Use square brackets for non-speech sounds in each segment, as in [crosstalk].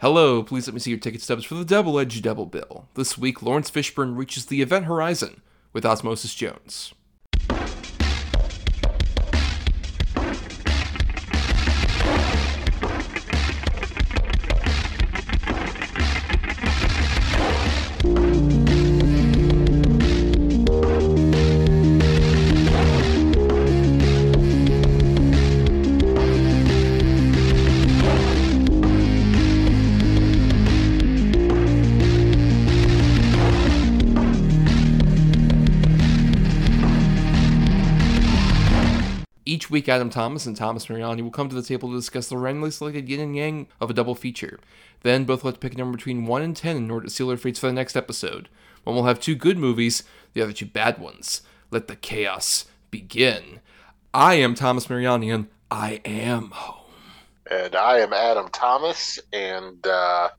Hello, please let me see your ticket stubs for the double edged Double Bill. This week, Laurence Fishburne reaches the event horizon with Osmosis Jones. Week, Adam Thomas and Thomas Mariani will come to the table to discuss the randomly selected yin and yang of a double feature. Then, both will have to pick a number between 1 and 10 in order to seal their fates for the next episode. One will have two good movies, the other two bad ones. Let the chaos begin. I am Thomas Mariani, and I am home. And I am Adam Thomas, and uh,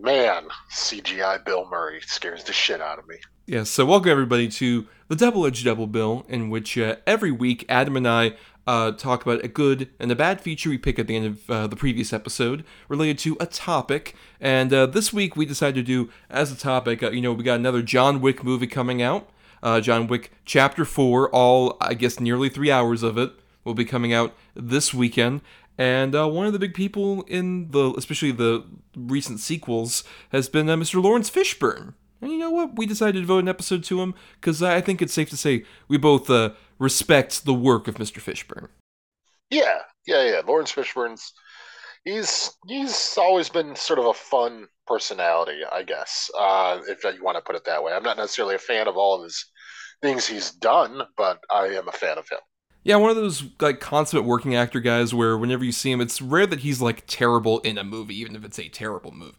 man, CGI Bill Murray scares the shit out of me. Yes, so welcome everybody to the Double Edge Double Bill, in which uh, every week Adam and I uh, talk about a good and a bad feature we pick at the end of uh, the previous episode related to a topic. And uh, this week we decided to do as a topic, uh, you know, we got another John Wick movie coming out. Uh, John Wick Chapter 4, all, I guess, nearly three hours of it will be coming out this weekend. And uh, one of the big people in the, especially the recent sequels, has been Mr. Laurence Fishburne. And you know what? We decided to devote an episode to him because I think it's safe to say we both uh, respect the work of Mr. Fishburne. Yeah, yeah, yeah. Laurence Fishburne's he's he's always been sort of a fun personality, I guess, uh, if you want to put it that way. I'm not necessarily a fan of all of his things he's done, but I am a fan of him. Yeah, one of those like consummate working actor guys where whenever you see him, it's rare that he's like terrible in a movie, even if it's a terrible movie.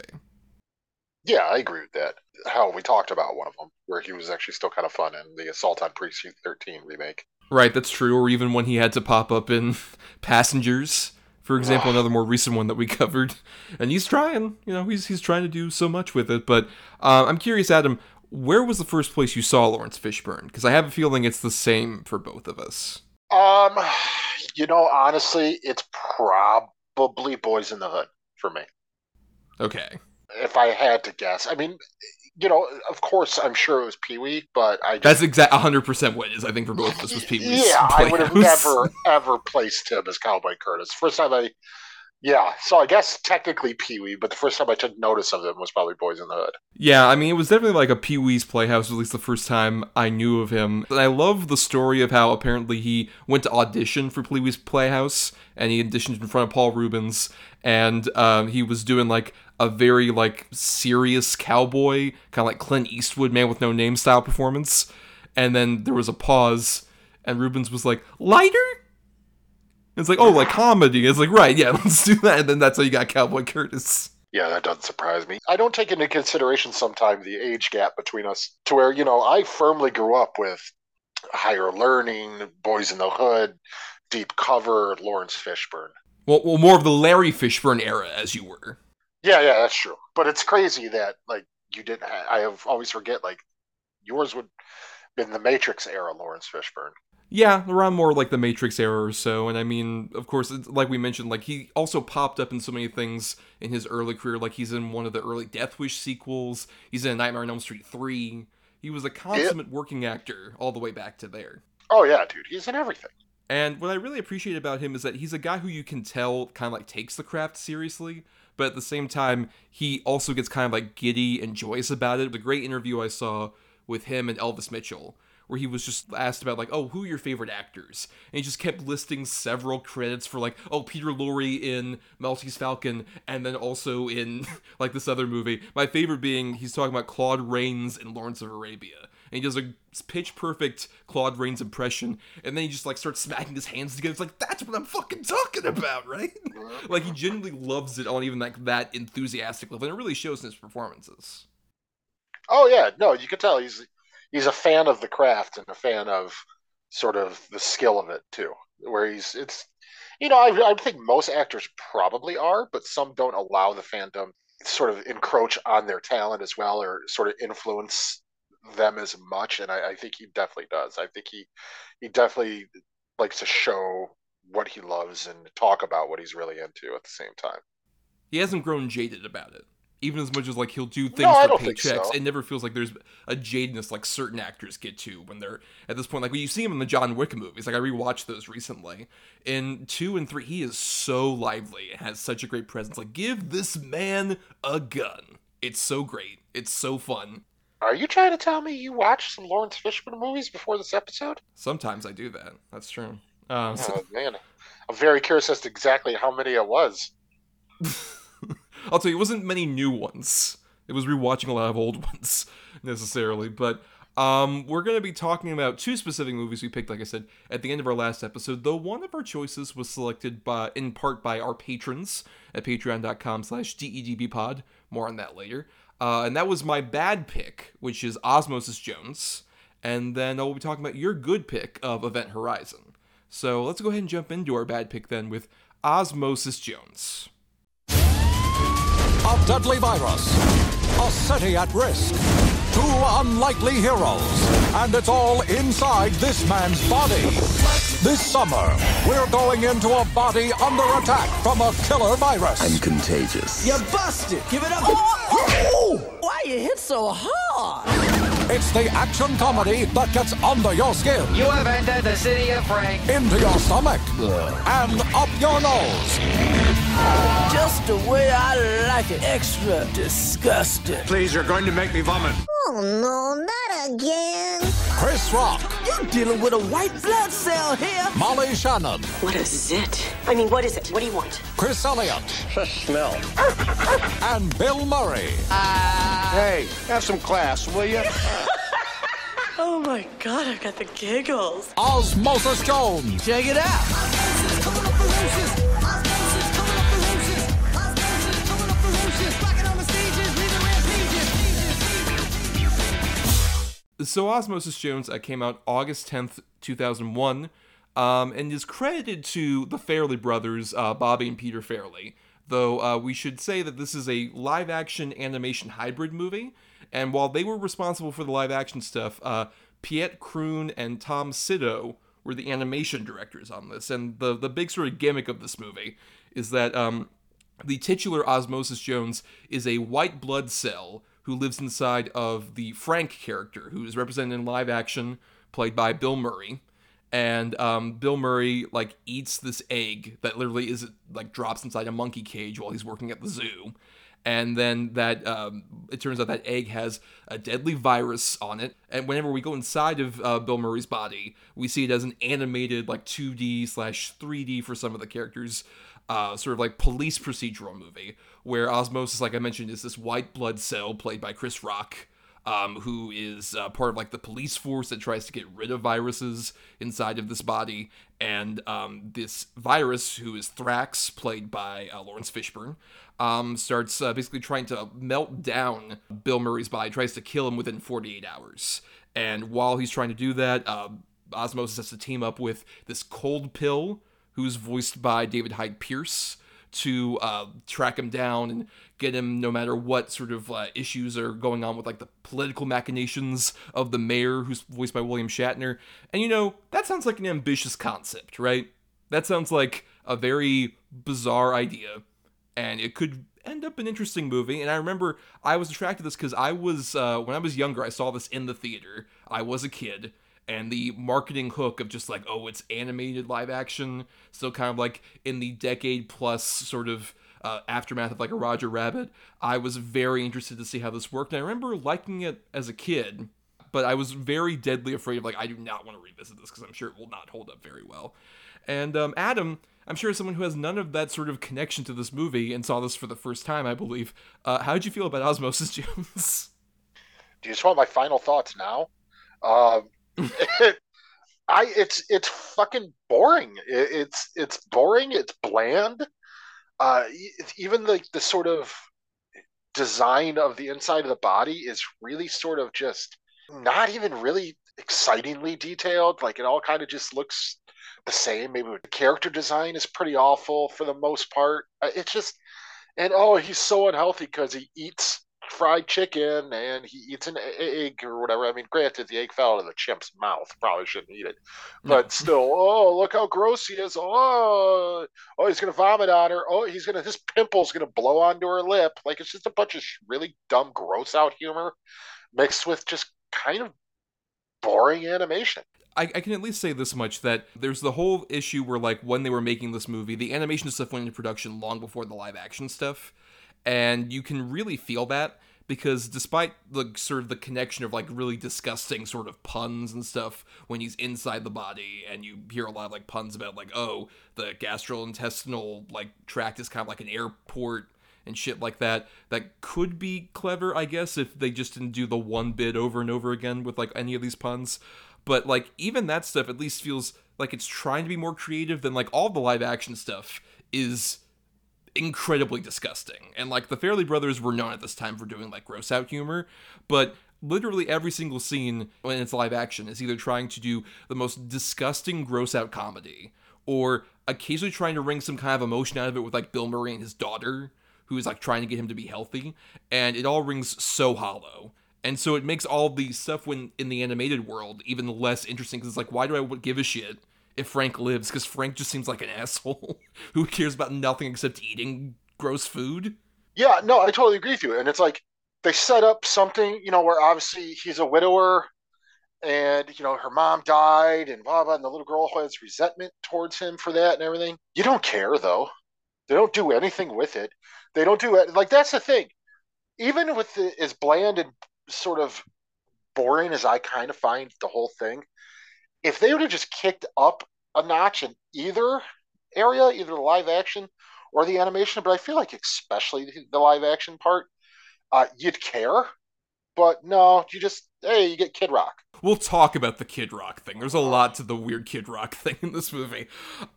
Yeah, I agree with that. How we talked about one of them, where he was actually still kind of fun in the Assault on Precinct 13 remake. Right, that's true. Or even when he had to pop up in [laughs] Passengers, for example, another more recent one that we [laughs] covered. And he's trying, you know, he's he's trying to do so much with it. But uh, I'm curious, Adam, where was the first place you saw Laurence Fishburne? Because I have a feeling it's the same for both of us. Um, you know, honestly, it's probably Boys in the Hood for me. Okay. If I had to guess, I mean, you know, of course, I'm sure it was Pee Wee, but I That's exact 100% what it is, I think, for both of us was Pee Wee's. yeah, I would have never ever placed him as Cowboy Curtis. First time I, yeah, so I guess technically Pee Wee, but the first time I took notice of him was probably Boys in the Hood. Yeah, I mean, it was definitely like a Pee Wee's Playhouse, at least the first time I knew of him. And I love the story of how apparently he went to audition for Pee Wee's Playhouse, and he auditioned in front of Paul Reubens, and um, he was doing like a very like serious cowboy, kind of like Clint Eastwood, Man with No Name style performance. And then there was a pause, and Reubens was like, "Lighter." It's like, oh, like comedy. It's like, right, yeah, [laughs] let's do that. And then that's how you got Cowboy Curtis. Yeah, that doesn't surprise me. I don't take into consideration sometimes the age gap between us to where, you know, I firmly grew up with higher learning, Boys in the Hood, deep cover, Laurence Fishburne. Well, well, more of the Larry Fishburne era, as you were. Yeah, yeah, that's true. But it's crazy that like you didn't. I have always forget like yours would been the Matrix era, Laurence Fishburne. Yeah, around more like the Matrix era or so. And I mean, of course, it's, like we mentioned, like he also popped up in so many things in his early career. Like he's in one of the early Death Wish sequels. He's in Nightmare on Elm Street three. He was a consummate working actor all the way back to there. Oh yeah, dude, he's in everything. And what I really appreciate about him is that he's a guy who you can tell kind of like takes the craft seriously, but at the same time, he also gets kind of like giddy and joyous about it. The great interview I saw with him and Elvis Mitchell, where he was just asked about like, oh, who are your favorite actors? And he just kept listing several credits for like, oh, Peter Lorre in Maltese Falcon, and then also in [laughs] like this other movie. My favorite being he's talking about Claude Rains in Lawrence of Arabia. And he does a pitch perfect Claude Rains impression, and then he just like starts smacking his hands together. It's like that's what I'm fucking talking about, [laughs] right? like he genuinely loves it on even like that enthusiastic level, and it really shows in his performances. Oh yeah, no, you can tell he's he's a fan of the craft and a fan of sort of the skill of it too. Where he's it's you know, I, I think most actors probably are, but some don't allow the fandom sort of encroach on their talent as well or sort of influence them as much. And I, I think he definitely does. I think he he definitely likes to show what he loves and talk about what he's really into at the same time. he hasn't grown jaded about it. Even as much as like he'll do things No, for paychecks, so. it never feels like there's a jadedness like certain actors get to when they're at this point. Like when you see him in the John Wick movies, like I rewatched those recently. In two and three, he is so lively and has such a great presence. Like give this man a gun. It's so great. It's so fun. Are you trying to tell me you watched some Laurence Fishburne movies before this episode? Sometimes I do that. That's true. Um, so- Oh [laughs] man, I'm very curious as to exactly how many it was. [laughs] I'll tell you, it wasn't many new ones. It was rewatching a lot of old [laughs] ones necessarily, but um, we're going to be talking about two specific movies we picked, like I said, at the end of our last episode. Though one of our choices was selected by, in part by our patrons at Patreon.com/slash DEDBPod. More on that later. Uh, and that was my bad pick, which is Osmosis Jones. And then I'll be talking about your good pick of Event Horizon. So let's go ahead and jump into our bad pick then with Osmosis Jones. A deadly virus. A city at risk. Two unlikely heroes. And it's all inside this man's body. This summer, we're going into a body under attack from a killer virus. I'm contagious. You busted! Give it up! Oh, oh, oh, Why you hit so hard? It's the action comedy that gets under your skin, You have entered the city of Frank. into your stomach, and up your nose. Just the way I like it. Extra disgusting. Please, you're going to make me vomit. Oh no, not again. Chris Rock, You're dealing with a white blood cell here? Molly Shannon, What is it? I mean, what is it? What do you want? Chris Elliott, Smell. [laughs] and Bill Murray. Uh. Hey, have some class, will you? [laughs] Oh my god, I've got the giggles. Osmosis Jones. Check it out. So Osmosis Jones uh, came out August 10th, 2001, um, and is credited to the Farrelly brothers, uh, Bobby and Peter Farrelly. Though uh, we should say that this is a live action animation hybrid movie, and while they were responsible for the live action stuff, uh, Piet Kroon and Tom Sito were the animation directors on this. And the, the big sort of gimmick of this movie is that um, the titular Osmosis Jones is a white blood cell who lives inside of the Frank character, who is represented in live action, played by Bill Murray. And um, Bill Murray like eats this egg that literally is like drops inside a monkey cage while he's working at the zoo. And then that um, it turns out that egg has a deadly virus on it. And whenever we go inside of uh, Bill Murray's body, we see it as an animated like 2D slash 3D for some of the characters uh, sort of like police procedural movie where Osmosis, like I mentioned, is this white blood cell played by Chris Rock, um, who is uh, part of like the police force that tries to get rid of viruses inside of this body, and um, this virus, who is Thrax, played by uh, Laurence Fishburne, um, starts uh, basically trying to melt down Bill Murray's body, tries to kill him within 48 hours. And while he's trying to do that, uh, Osmosis has to team up with this cold pill who's voiced by David Hyde Pierce, to uh, track him down and get him no matter what sort of uh, issues are going on with like the political machinations of the mayor, who's voiced by William Shatner. And you know, that sounds like an ambitious concept, right? That sounds like a very bizarre idea, and it could end up an interesting movie. And I remember I was attracted to this because I was, uh, when I was younger, I saw this in the theater. I was a kid and the marketing hook of just like oh it's animated live action. So kind of like in the decade plus sort of uh, aftermath of like a roger rabbit i was very interested to see how this worked. And i remember liking it as a kid but i was very deadly afraid of like i do not want to revisit this because i'm sure it will not hold up very well. And um, adam i'm sure as someone who has none of that sort of connection to this movie and saw this for the first time i believe uh, how did you feel about osmosis [laughs] jones Do you just want my final thoughts now? Um, [laughs] I it's it's fucking boring. It, it's it's boring. It's bland. Uh, even the the sort of design of the inside of the body is really sort of just not even really excitingly detailed. Like it all kind of just looks the same. Maybe the character design is pretty awful for the most part. Uh, It's just and oh, he's so unhealthy because he eats fried chicken and he eats an egg or whatever. I mean, granted, the egg fell out of the chimp's mouth. Probably shouldn't eat it, mm-hmm. but still, oh, look how gross he is. Oh, oh, he's gonna vomit on her. Oh, he's gonna his pimple's gonna blow onto her lip. Like it's just a bunch of really dumb, gross out humor mixed with just kind of boring animation. I, I, can at least say this much that there's the whole issue where like when they were making this movie, the animation stuff went into production long before the live action stuff, and you can really feel that because despite the sort of the connection of like really disgusting sort of puns and stuff when he's inside the body and you hear a lot of like puns about like oh the gastrointestinal like tract is kind of like an airport and shit like that that could be clever i guess if they just didn't do the one bit over and over again with like any of these puns. But like even that stuff at least feels like it's trying to be more creative than like all the live action stuff is incredibly disgusting. And like the Farrelly brothers were known at this time for doing like gross out humor, but literally every single scene when it's live action is either trying to do the most disgusting gross out comedy or occasionally trying to wring some kind of emotion out of it with like Bill Murray and his daughter who is like trying to get him to be healthy and it all rings so hollow and so it makes all the stuff when in the animated world even less interesting because it's like, why do I give a shit if Frank lives? Because Frank just seems like an asshole [laughs] who cares about nothing except eating gross food. Yeah, no, I totally agree with you. And it's like they set up something, you know, where obviously he's a widower and you know her mom died and blah blah and the little girl has resentment towards him for that and everything you don't care though they don't do anything with it they don't do it like that's the thing even with the, as bland and sort of boring as I kind of find the whole thing, if they would have just kicked up a notch in either area, either the live action or the animation, but I feel like especially the live action part, uh, you'd care. But no, you just hey, you get Kid Rock. We'll talk about the Kid Rock thing. There's a lot to the weird Kid Rock [laughs] thing in this movie.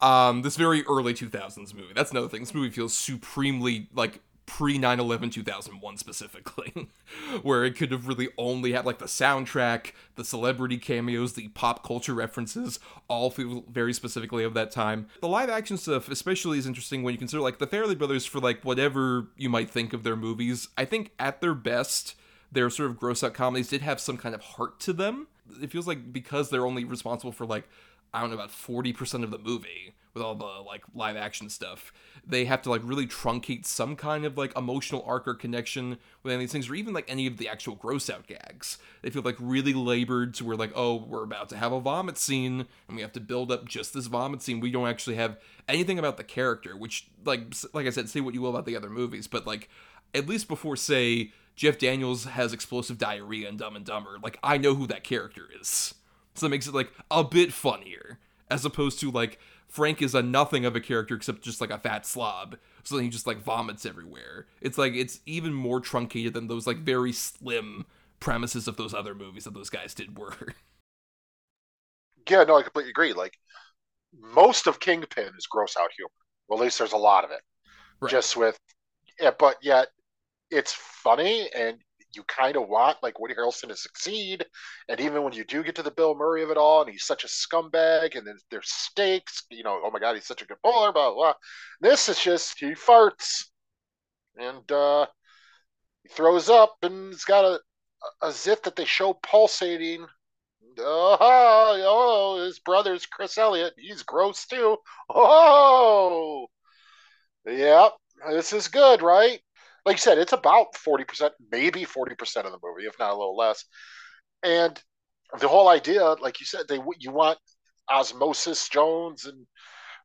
Um, this very early 2000s movie. That's another thing. This movie feels supremely like pre 9-11 2001 specifically [laughs] where it could have really only had like the soundtrack the celebrity cameos the pop culture references all feel very specifically of that time. The live action stuff especially is interesting when you consider like the Farrelly brothers for like whatever you might think of their movies i think at their best their sort of gross out comedies did have some kind of heart to them. It feels like because they're only responsible for like i don't know about 40% of the movie with all the like live action stuff. They have to like really truncate some kind of like emotional arc or connection with any of these things or even like any of the actual gross out gags. They feel like really labored to where like oh we're about to have a vomit scene and we have to build up just this vomit scene. We don't actually have anything about the character which like like i said say what you will about the other movies but like at least before say jeff daniels has explosive diarrhea in dumb and dumber like i know who that character is so that makes it like a bit funnier as opposed to like Frank is a nothing of a character except just like a fat slob. So then he just like vomits everywhere. It's like it's even more truncated than those like very slim premises of those other movies that those guys did were. [laughs] Yeah, no, I completely agree. Like most of Kingpin is gross out humor. Well, at least there's a lot of it. Right. Just with yeah, but yet it's funny and you kind of want like Woody Harrelson to succeed. And even when you do get to the Bill Murray of it all, and he's such a scumbag, and then there's stakes, you know, oh my god, he's such a good bowler, blah blah. This is just he farts, and uh, he throws up, and he's got a a zit that they show pulsating. Oh, oh, his brother's Chris Elliott. He's gross too. Oh, yeah, this is good, right? Like you said, it's about 40%, maybe 40% of the movie, if not a little less. And the whole idea, like you said, they you want Osmosis Jones and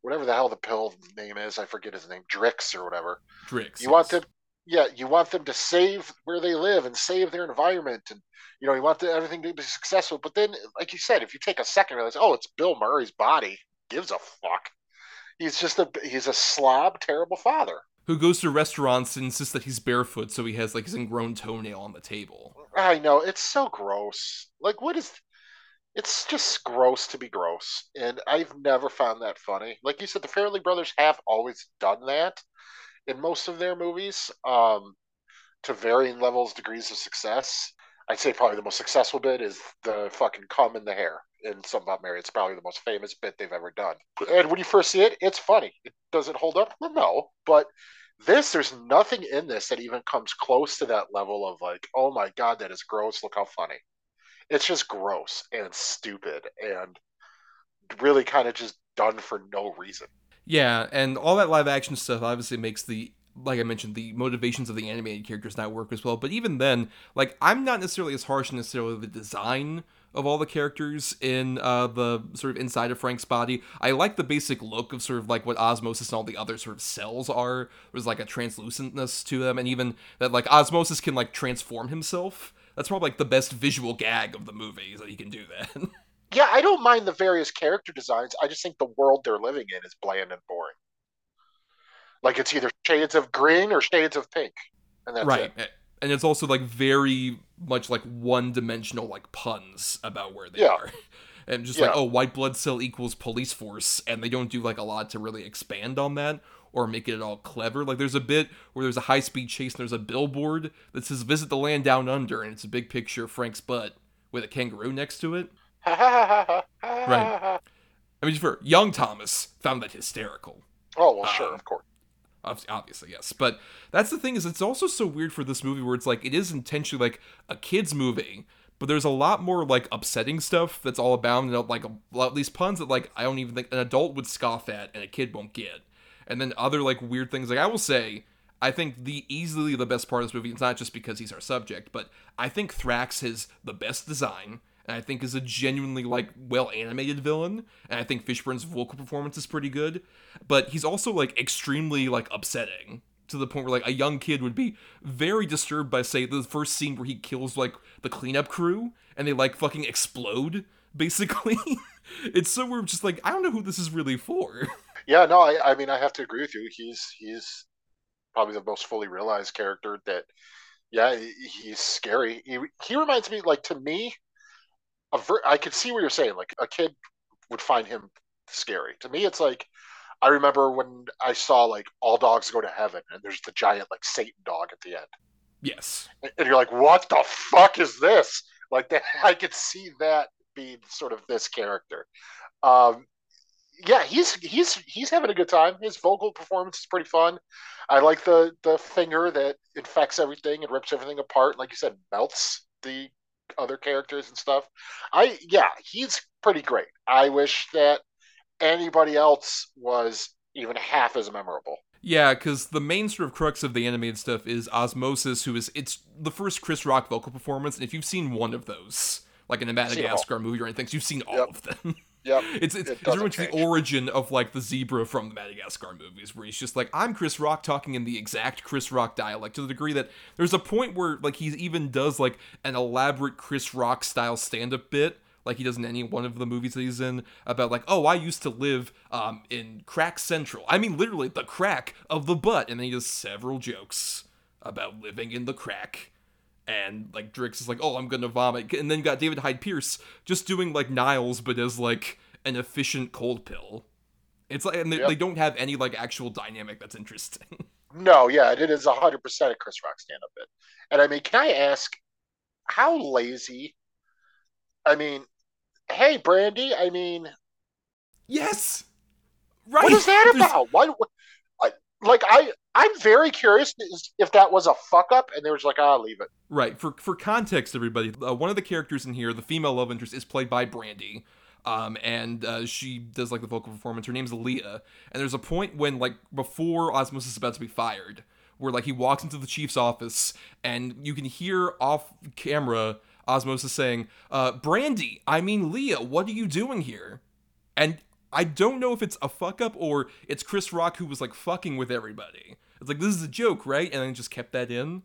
whatever the hell the pill name is, I forget his name, Drix or whatever. Drix. You yes. want them, yeah, you want them to save where they live and save their environment, and you know you want the, everything to be successful. But then, like you said, if you take a second, realize, oh, it's Bill Murray's body. Gives a fuck. He's just a he's a slob, terrible father who goes to restaurants and insists that he's barefoot so he has like his ingrown toenail on the table. I know, it's so gross. Like what is it's just gross to be gross. And I've never found that funny. Like you said, the Farrelly brothers have always done that in most of their movies, um, to varying levels, degrees of success. I'd say probably the most successful bit is the fucking cum in the hair in Something About Mary. It's probably the most famous bit they've ever done. And when you first see it, it's funny. Does it hold up? Well, no, but This, there's nothing in this that even comes close to that level of like, oh my god, that is gross. Look how funny. It's just gross and stupid and really kind of just done for no reason. Yeah, and all that live action stuff obviously makes the like I mentioned, the motivations of the animated characters not work as well. But even then, like I'm not necessarily as harsh necessarily the design of all the characters in uh, the sort of inside of Frank's body. I like the basic look of sort of like what Osmosis and all the other sort of cells are. There's like a translucentness to them, and even that like Osmosis can like transform himself. That's probably like the best visual gag of the movie is that he can do that. [laughs] Yeah, I don't mind the various character designs. I just think the world they're living in is bland and boring. Like it's either shades of green or shades of pink, and that's right. it. And it's also like very much like one-dimensional like puns about where they Yeah. are. [laughs] And just Yeah. like, oh, white blood cell equals police force, and they don't do like a lot to really expand on that or make it at all clever. Like there's a bit where there's a high speed chase and there's a billboard that says visit the land down under, and it's a big picture of Frank's butt with a kangaroo next to it. [laughs] right. I mean, for young Thomas found that hysterical. Oh well, sure, Um, of course. Obvi- Obviously, yes. But that's the thing is, it's also so weird for this movie where it's like it is intentionally like a kids movie, but there's a lot more like upsetting stuff that's all about and like a lot of these puns that like I don't even think an adult would scoff at and a kid won't get. And then other like weird things. Like I will say, I think the easily the best part of this movie. It's not just because he's our subject, but I think Thrax has the best design. And I think is a genuinely like well animated villain, and I think Fishburne's vocal performance is pretty good. But he's also like extremely like upsetting to the point where like a young kid would be very disturbed by say the first scene where he kills like the cleanup crew and they like fucking explode [laughs] basically. it's so we're just like I don't know who this is really for. Yeah, no, I, I mean, I have to agree with you. He's he's probably the most fully realized character. That, yeah, he's scary. He he reminds me, like to me, ver- I could see what you're saying. Like a kid would find him scary. To me, it's like I remember when I saw like All Dogs Go to Heaven, and there's the giant like Satan dog at the end, yes. and you're like, what the fuck is this? Like that, [laughs] I could see that being sort of this character. Um, yeah, he's he's he's having a good time. His vocal performance is pretty fun. I like the the finger that infects everything and rips everything apart. Like you said, melts the other characters and stuff. I yeah, he's pretty great. I wish that anybody else was even half as memorable. Yeah, because the main sort of crux of the animated stuff is Osmosis, who is it's the first Chris Rock vocal performance, and if you've seen one of those, like in a Seen 'em all. Madagascar movie or anything, so you've seen all Yep. of them. [laughs] Yep. [laughs] It's it's, It it's very much the origin of like the zebra from the Madagascar movies, where he's just like, I'm Chris Rock talking in the exact Chris Rock dialect to the degree that there's a point where like he even does like an elaborate Chris Rock style stand up bit. Like he does in any one of the movies that he's in about like, oh, I used to live um, in Crack Central. I mean, literally the crack of the butt, and then he does several jokes about living in the crack and like Drix is like, "Oh, I'm gonna vomit," and then got David Hyde Pierce just doing like Niles, but as like an efficient cold pill. It's like, and they, Yep. they don't have any like actual dynamic that's interesting. [laughs] No, yeah, it is hundred percent a Chris Rock stand up bit. And I mean, can I ask how lazy? I mean, hey Brandy, I mean, yes, right. what is that There's- about? Why? what- like, I I'm very curious if that was a fuck up, and they were just like, ah, leave it. Right. For for context, everybody, uh, one of the characters in here, the female love interest, is played by Brandy. Um, and uh, she does like the vocal performance. Her name's Leah. And there's a point when like before Osmosis is about to be fired, where like he walks into the chief's office and you can hear off camera Osmosis saying, uh, "Brandy, I mean Leah, what are you doing here?" And I don't know if it's a fuck up or it's Chris Rock who was like fucking with everybody. It's like this is a joke, right? And then just kept that in.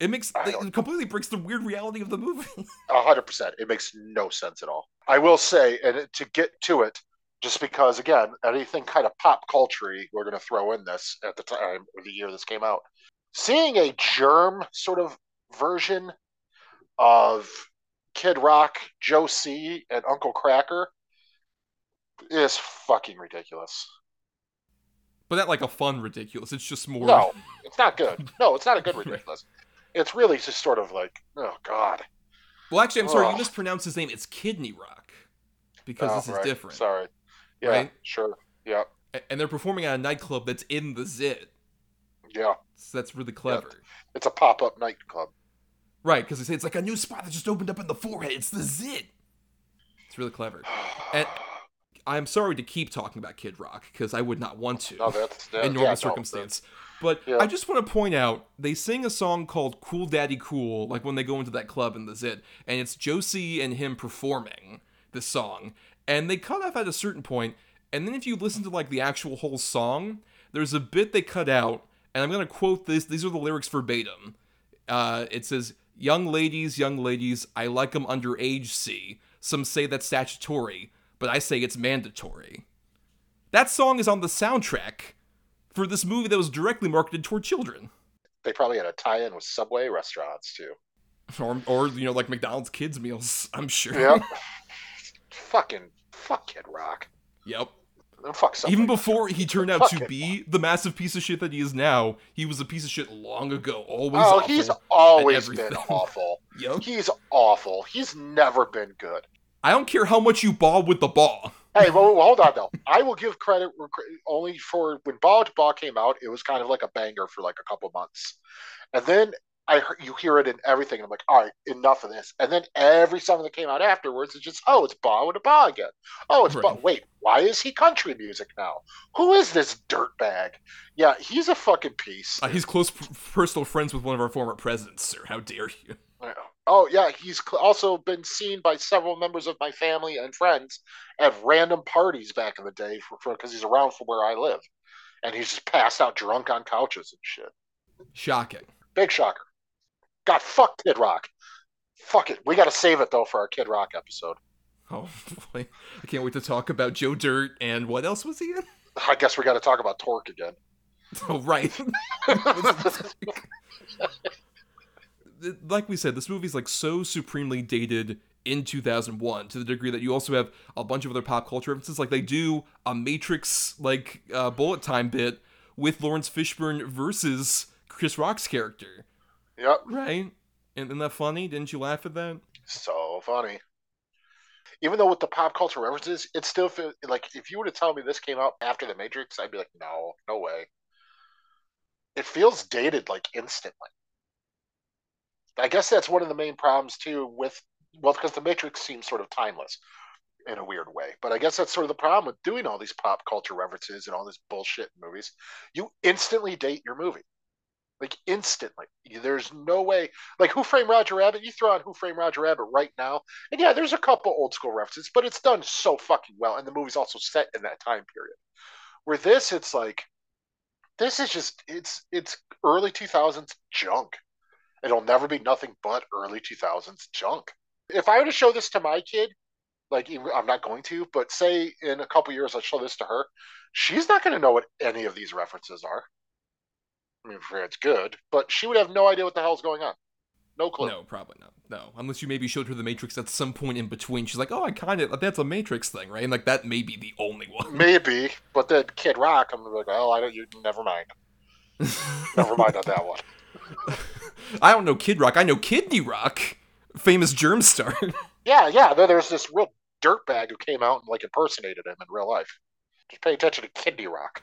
It makes it completely breaks the weird reality of the movie. [laughs] A hundred percent. It makes no sense at all. I will say, and to get to it, just because again, anything kind of pop culture we're going to throw in this at the time or the year this came out. Seeing a germ sort of version of Kid Rock, Joe C, and Uncle Kracker is fucking ridiculous. but not like a fun ridiculous. It's just more. No, it's not good. No, it's not a good [laughs] ridiculous. It's really just sort of like, oh god. Well, actually, I'm sorry. You mispronounced his name. It's Kidney Rock because Oh, this is right. different. Sorry. Yeah, Right? sure. Yeah. And they're performing at a nightclub that's in the Zit. Yeah, So that's really clever. it's a pop up nightclub. Right, because they say it's like a new spot that just opened up in the forehead. It's the zit. It's really clever. [sighs] And I'm sorry to keep talking about Kid Rock because I would not want to No, that's that, [laughs] in yeah, normal no, circumstance. But Yeah. I just want to point out they sing a song called "Cool Daddy Cool" like when they go into that club in the Zit, and it's Joe C and him performing this song, and they cut off at a certain point, and then if you listen to like the actual whole song, there's a bit they cut out, and I'm gonna quote this. These are the lyrics verbatim. Uh, it says, "Young ladies, young ladies, I like 'em underage. See, some say that's statutory, but I say it's mandatory." That song is on the soundtrack for this movie that was directly marketed toward children, They probably had a tie in with Subway restaurants too. [laughs] or, or you know, like McDonald's kids meals. [laughs] I'm sure. Yep. [laughs] Fucking fuck Kid Rock. Yep. Fuck Subway. Even before he turned out Fuck to be the massive piece of shit that he is now, he was a piece of shit long ago. Always. Oh, he's always been awful. Yep. He's awful. He's never been good. I don't care how much you ball with the ball. Hey, well, hold on though. I will give credit only for when Bawitdaba came out. It was kind of like a banger for like a couple months, and then I heard, you hear it in everything. And I'm like, all right, enough of this. And then every song that came out afterwards is just, oh, it's Bawitdaba again. Oh, it's Ball. Right. Wait, why is he country music now? Who is this dirtbag? Yeah, he's a fucking piece. Uh, he's close personal friends with one of our former presidents, sir. How dare you? Oh yeah, he's also been seen by several members of my family and friends at random parties back in the day for because he's around from where I live, and he's just passed out drunk on couches and shit. Shocking. Big shocker. God, fuck Kid Rock. Fuck it. We got to save it though for our Kid Rock episode. [laughs] Oh boy, I can't wait to talk about Joe Dirt and what else was he in? [laughs] I guess we got to talk about Torque again. Oh right. [laughs] like we said, this movie's like so supremely dated in 2001 to the degree that you also have a bunch of other pop culture references. Like they do a Matrix like uh, bullet time bit with Laurence Fishburne versus Chris Rock's character, Yep. right? And isn't that funny? Didn't you laugh at that? So funny. Even though with the pop culture references, it still feels like if you were to tell me this came out after The Matrix, I'd be like, no, no way. It feels dated like instantly. I guess that's one of the main problems too with well, because The Matrix seems sort of timeless in a weird way. But I guess that's sort of the problem with doing all these pop culture references and all this bullshit movies. You instantly date your movie. Like instantly. There's no way like Who Framed Roger Rabbit, you throw on Who Framed Roger Rabbit right now, and yeah, there's a couple old school references, but it's done so fucking well, and the movie's also set in that time period. Where this, it's like, this is just it's it's early 2000s junk. It'll never be nothing but early 2000s junk. If I were to show this to my kid, like I'm not going to, but say in a couple years I show this to her, she's not going to know what any of these references are. I mean, for it's good, but she would have no idea what the hell's going on. No clue. No, probably not. No, unless you maybe showed her the Matrix at some point in between. She's like, "Oh, I kind of that's a Matrix thing, right?" And like that may be the only one. Maybe, but then Kid Rock, I'm like, oh, I don't. You never mind. [laughs] never mind on that one. [laughs] I don't know Kid Rock. I know Kidney Rock, famous germ star. [laughs] Yeah, yeah. There's this real dirtbag who came out and like impersonated him in real life. Just pay attention to Kidney Rock,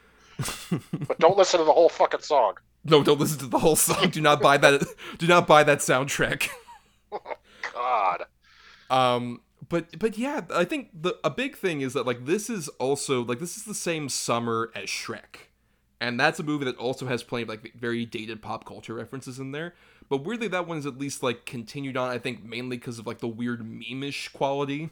but don't listen to the whole fucking song. no, don't listen to the whole song. Do not buy that. Do not buy that soundtrack. [laughs] [laughs] God. Um, but but yeah, I think the a big thing is that like this is also like this is the same summer as Shrek, and that's a movie that also has plenty of like very dated pop culture references in there. But weirdly, that one is at least like continued on. I think mainly because of like the weird meme-ish quality,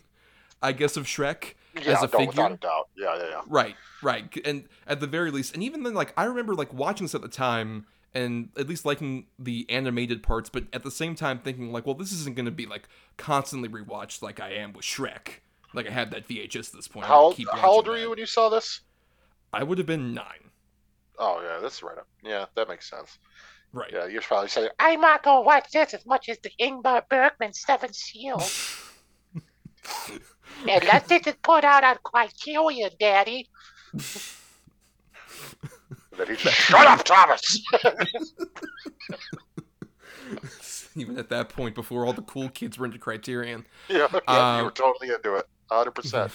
I guess, of Shrek Yeah, as a no, figure. a doubt. Yeah, yeah, yeah. Right, right. And at the very least, and even then, like, I remember, like, watching this at the time and at least liking the animated parts, but at the same time thinking, like, well, this isn't going to be, like, constantly rewatched like I am with Shrek. Like, I had that VHS at this point. How how old were you when you saw this? I would have been nine. Oh yeah, that's right up. Yeah, that makes sense. Right. Yeah, you're probably saying, I'm not gonna watch this as much as the Ingmar Bergman Seven Seals. [laughs] Unless this is put out on Criterion, Daddy. that he's shut up, Thomas. [laughs] even at that point, before all the cool kids were into Criterion. yeah, [laughs] yeah, you Um, were totally into it, hundred percent.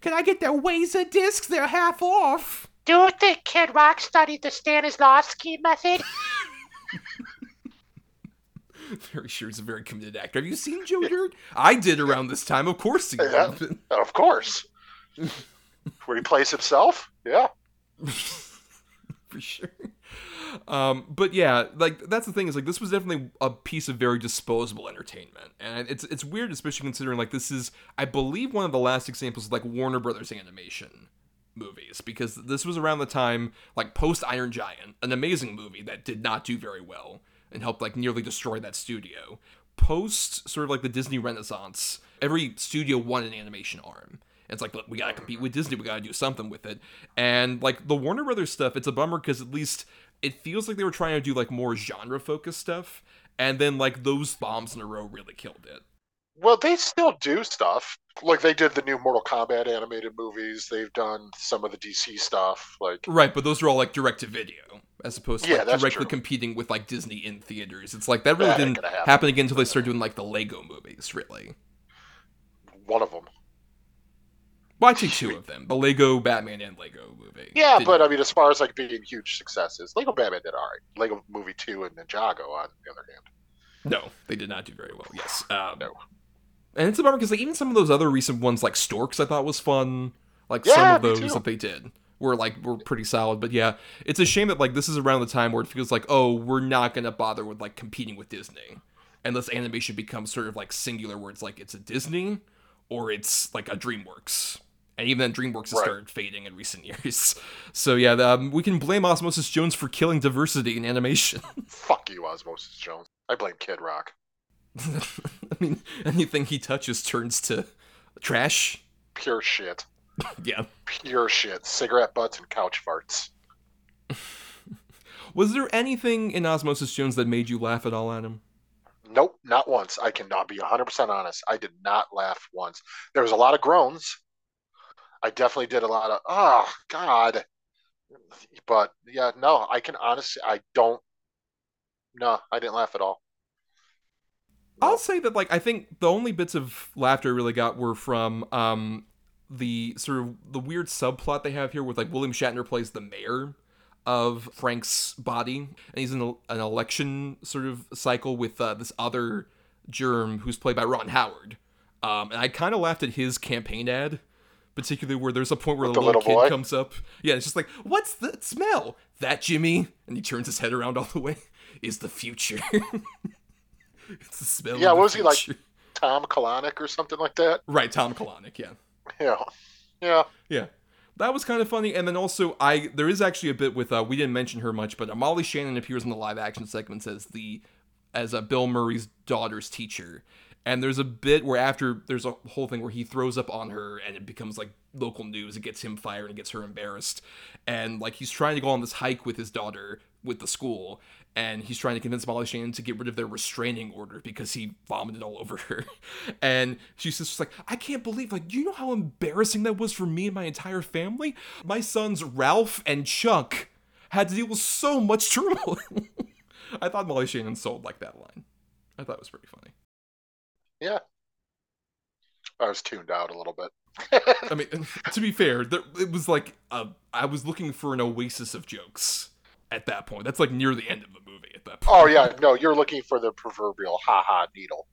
Can I get their Wazer discs? They're half off. Do you think Kid Rock studied the Stanislavski method? [laughs] very sure he's a very committed actor. Have you seen Joe Dirt? I did around this time. Of course he Yeah. would Of course. [laughs] Where he plays himself? Yeah. [laughs] for sure. Um, but yeah, like that's the thing is like this was definitely a piece of very disposable entertainment, and it's it's weird, especially considering like this is I believe one of the last examples of like Warner Brothers animation movies because this was around the time like post Iron Giant, an amazing movie that did not do very well and helped like nearly destroy that studio. Post sort of like the Disney Renaissance, every studio wanted an animation arm. It's like, look, we gotta compete with Disney. We gotta do something with it. And like the Warner Brothers stuff, it's a bummer because at least it feels like they were trying to do like more genre focused stuff. And then like those bombs in a row really killed it. Well, they still do stuff. Like they did the new Mortal Kombat animated movies. They've done some of the DC stuff. Like Right, but those are all like direct to video as opposed to Yeah, like, directly true. competing with like Disney in theaters. It's like that really That didn't happen. happen again until they started doing like the Lego movies, really. one of them. Well, take two of them: the Lego Batman and Lego movie. Yeah, Didn't- but I mean, as far as like being huge successes, Lego Batman did all right. Lego Movie Two and Ninjago, on the other hand. no, they did not do very well. Yes, um, No. And it's a bummer because like even some of those other recent ones, like Storks, I thought was fun. Like some of those that they did were like were pretty solid. But yeah, it's a shame that like this is around the time where it feels like oh we're not gonna bother with like competing with Disney unless animation becomes sort of like singular where it's like it's a Disney or it's like a DreamWorks. And even then, DreamWorks has Right. started fading in recent [laughs] years. So yeah, um, we can blame Osmosis Jones for killing diversity in animation. [laughs] Fuck you, Osmosis Jones. I blame Kid Rock. [laughs] I mean, anything he touches turns to trash. Pure shit. [laughs] Yeah. Pure shit. Cigarette butts and couch farts. [laughs] Was there anything in Osmosis Jones that made you laugh at all, Adam? Nope, not once. I cannot be 100% honest. I did not laugh once. There was a lot of groans. I definitely did a lot of, oh, God. But yeah, no, I can honestly, I don't, no, I didn't laugh at all. I'll say that like I think the only bits of laughter I really got were from um the sort of the weird subplot they have here with like William Shatner plays the mayor of Frank's body and he's in a, an election sort of cycle with uh, this other germ who's played by Ron Howard. Um and I kind of laughed at his campaign ad particularly where there's a point where the the little, little kid comes up. Yeah, it's just like, "What's the smell?" That Jimmy, and he turns his head around all the way. [laughs] Is the future. [laughs] [laughs] it's the smell. Yeah, of the what was he like? Tom Colonic or something like that? Right, Tom Colonic, yeah. Yeah. Yeah. Yeah. That was kind of funny. And then also I there is actually a bit with uh we didn't mention her much, but Molly Shannon appears in the live action segments as the as uh, Bill Murray's daughter's teacher. And there's a bit where after there's a whole thing where he throws up on her and it becomes like local news. It gets him fired and it gets her embarrassed. And like he's trying to go on this hike with his daughter with the school and he's trying to convince Molly Shannon to get rid of their restraining order because he vomited all over her. [laughs] And she's just like, I can't believe, like, you know how embarrassing that was for me and my entire family? My sons Ralph and Chuck had to deal with so much [laughs] turmoil. [laughs] I thought Molly Shannon sold like that line. I thought it was pretty funny. Yeah. I was tuned out a little bit. I mean, to be fair, there, it was like uh, I was looking for an oasis of jokes at that point. That's like near the end of the movie at that point. Oh yeah, no, you're looking for the proverbial ha-ha needle.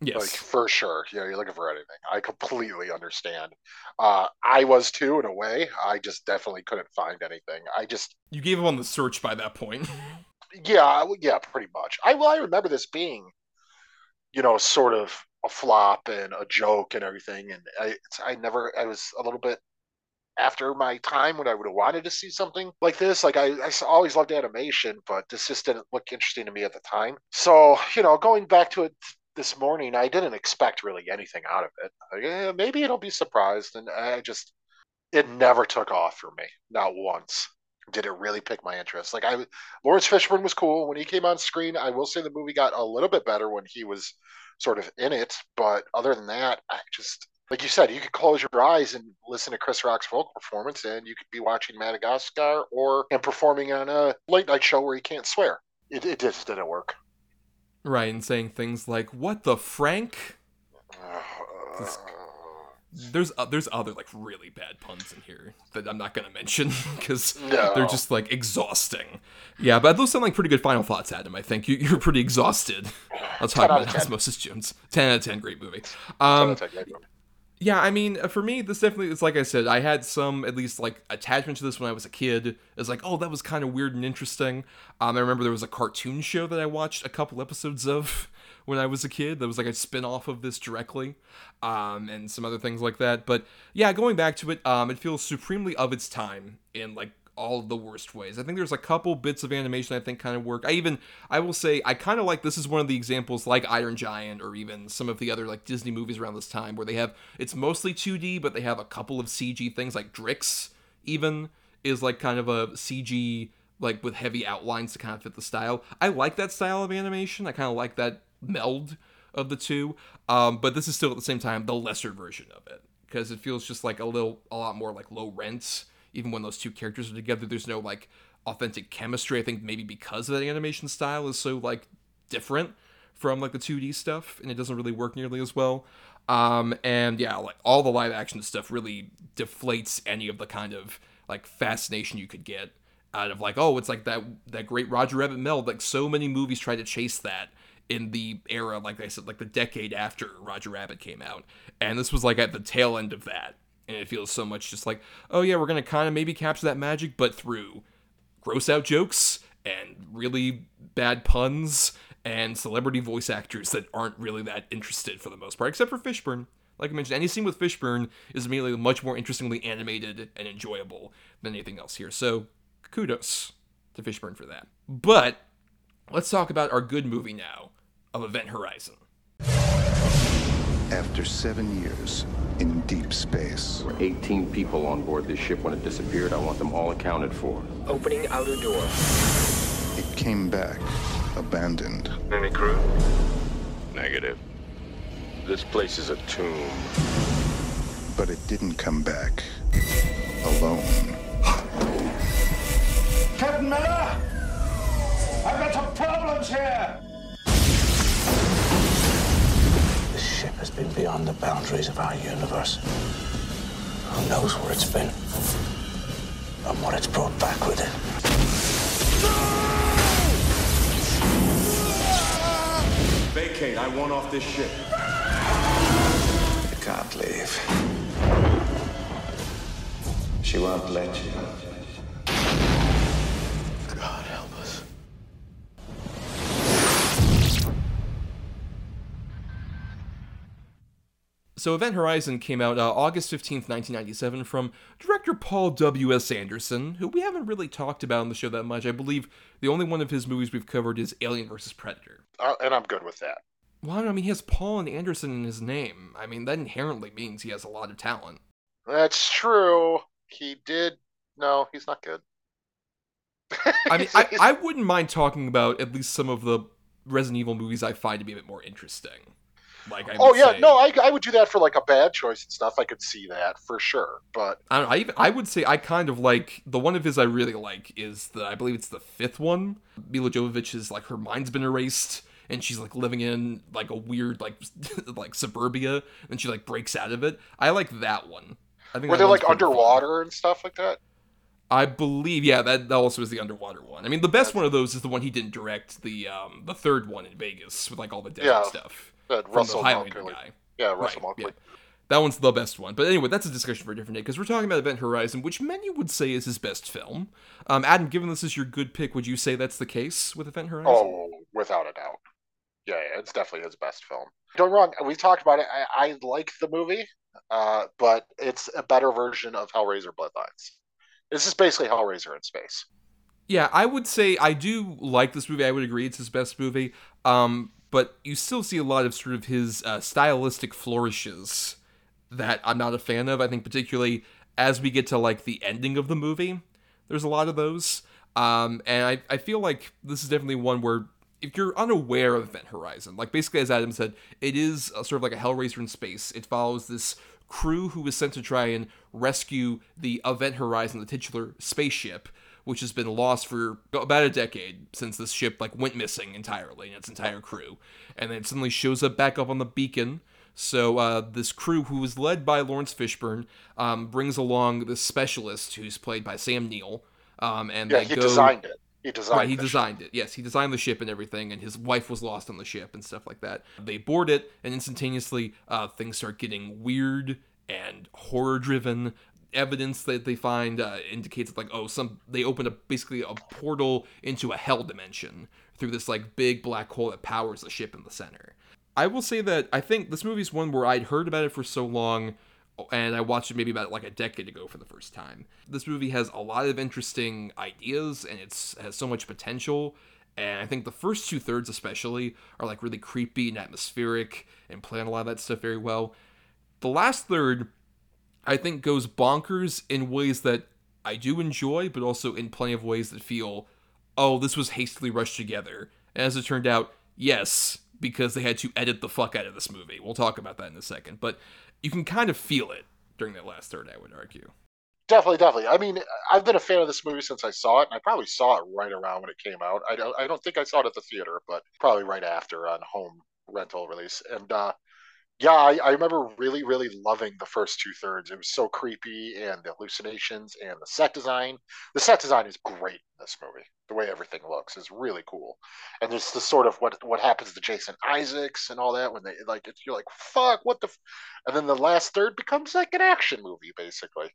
yes. Like for sure. Yeah, you're looking for anything. I completely understand. Uh, I was too in a way. I just definitely couldn't find anything. I just you gave up on the search by that point. [laughs] yeah, yeah, pretty much. I well, I remember this being, you know, sort of a flop and a joke and everything. And I, I never, I was a little bit after my time when I would have wanted to see something like this. Like I, I always loved animation, but this just didn't look interesting to me at the time. So you know, going back to it this morning, I didn't expect really anything out of it. Eh, maybe it'll be surprised, and I just, it never took off for me, not once did it really pick my interest. Like I, Laurence Fishburne was cool when he came on screen. I will say the movie got a little bit better when he was sort of in it, but other than that, I just like you said, you could close your eyes and listen to Chris Rock's vocal performance, and you could be watching Madagascar or and performing on a late night show where he can't swear. It, it just didn't work. right, and saying things like, What the Frank? [sighs] there's uh, there's other like really bad puns in here that I'm not gonna mention [laughs] because No. they're just like exhausting. Yeah, but those sound like pretty good final thoughts, Adam. I think you, you're pretty exhausted. [sighs] I'll talk about of 10. Osmosis Jones. Ten out of ten, great movie. Um, That's a great movie. Yeah, I mean, for me, this definitely it's like I said, I had some at least like attachment to this when I was a kid. It's like, oh, that was kind of weird and interesting. Um, I remember there was a cartoon show that I watched a couple episodes of [laughs] when I was a kid. That was like a spin off of this directly, um, and some other things like that. But yeah, going back to it, um, it feels supremely of its time in like all of the worst ways. I think there's a couple bits of animation I think kind of work. I even I will say I kind of like this is one of the examples like Iron Giant or even some of the other like Disney movies around this time where they have it's mostly 2D but they have a couple of CG things like Drix even is like kind of a CG like with heavy outlines to kind of fit the style. I like that style of animation. I kind of like that meld of the two. Um, but this is still at the same time the lesser version of it because it feels just like a little a lot more like low rent even when those two characters are together there's no like authentic chemistry. I think maybe because of that animation style is so like different from like the 2d stuff and it doesn't really work nearly as well. Um and yeah like all the live action stuff really deflates any of the kind of like fascination you could get out of like oh it's like that that great roger rabbit meld like so many movies try to chase that in the era like i said like the decade after roger rabbit came out. And this was like at the tail end of that and it feels so much just like oh yeah we're gonna kind of maybe capture that magic but through gross out jokes and really bad puns and celebrity voice actors that aren't really that interested for the most part except for fishburne. Like i mentioned any scene with fishburne is immediately much more interestingly animated and enjoyable than anything else here. So kudos to fishburne for that. But let's talk about our good movie now of event horizon. After seven years in deep space, There were 18 people on board this ship when it disappeared. I want them all accounted for. Opening outer door. it came back abandoned. Any crew? Negative. This place is a tomb. But it didn't come back alone. Captain Miller! I've got some problems here! Has been beyond the boundaries of our universe. Who knows where it's been? And what it's brought back with it. Vacate. I want off this ship. You can't leave. She won't let you. So Event Horizon came out uh, August 15th, 1997 from director Paul W.S. Anderson, who we haven't really talked about on the show that much. I believe the only one of his movies we've covered is Alien vs. Predator. Uh, and I'm good with that. Well, I don't know, I mean, he has Paul and Anderson in his name. I mean, that inherently means he has a lot of talent. That's true. He did. No, he's not good. I mean, [laughs] I, I wouldn't mind talking about at least some of the Resident Evil movies I find to be a bit more interesting. Like, I oh yeah, say- no, I, I would do that for like a bad choice and stuff. I could see that for sure. But I don't know, I, even, I would say I kind of like the one of his I really like is the I believe it's the fifth one. Milla Jovovich is like her mind's been erased and she's like living in like a weird like [laughs] like suburbia and she like breaks out of it. I like that one. I think were they like pretty fun. underwater and stuff like that? I believe yeah that, that also is the underwater one. I mean the best one of those is the one he didn't direct the um the third one in Vegas with like all the desert Yeah, stuff. That Russell Mulcahy. guy. Yeah, Russell Right, Mulcahy. That one's the best one. But anyway, that's a discussion for a different day because we're talking about Event Horizon, which many would say is his best film. Um, Adam, given this is your good pick, would you say that's the case with Event Horizon? Oh, without a doubt. Yeah, yeah, it's definitely his best film. Don't wrong, we talked about it. I, I like the movie, uh, but it's a better version of Hellraiser Bloodlines. This is basically Hellraiser in space. Yeah, I would say I do like this movie. I would agree it's his best movie. Um, but you still see a lot of sort of his uh, stylistic flourishes that I'm not a fan of. I think particularly as we get to like the ending of the movie, there's a lot of those. Um, and I, I feel like this is definitely one where if you're unaware of Event Horizon, like basically as Adam said, it is sort of like a Hellraiser in space. It follows this crew who is sent to try and rescue the Event Horizon, the titular spaceship, which has been lost for about a decade since this ship like went missing entirely and its entire crew, and then it suddenly shows up back up on the beacon So uh, this crew, who is led by Laurence Fishburne, um, brings along the specialist, who's played by Sam Neill, um, and yeah, they he go, designed it. He designed. Right, he designed it. Yes, he designed the ship and everything, and his wife was lost on the ship and stuff like that. They board it, and instantaneously, uh, things start getting weird and horror-driven. Evidence that they find uh, indicates like, oh, some they open up basically a portal into a hell dimension through this like big black hole that powers the ship in the center. I will say that I think this movie's one where I'd heard about it for so long and I watched it maybe about like a decade ago for the first time. This movie has a lot of interesting ideas and it's has so much potential. And I think the first two thirds, especially, are like really creepy and atmospheric and play a lot of that stuff very well. The last third, I think, goes bonkers in ways that I do enjoy, but also in plenty of ways that feel, oh, this was hastily rushed together. As it turned out, yes, because they had to edit the fuck out of this movie. We'll talk about that in a second. But you can kind of feel it during that last third, I would argue. Definitely, definitely. I mean, I've been a fan of this movie since I saw it, and I probably saw it right around when it came out. I don't, I don't think I saw it at the theater, but probably right after on home rental release. And uh, yeah, I, I remember really, really loving the first two thirds. It was so creepy, and the hallucinations and the set design. The set design is great in this movie. The way everything looks is really cool, and there's the sort of what what happens to Jason Isaacs and all that when they like you're like fuck what the, f-? and then the last third becomes like an action movie basically.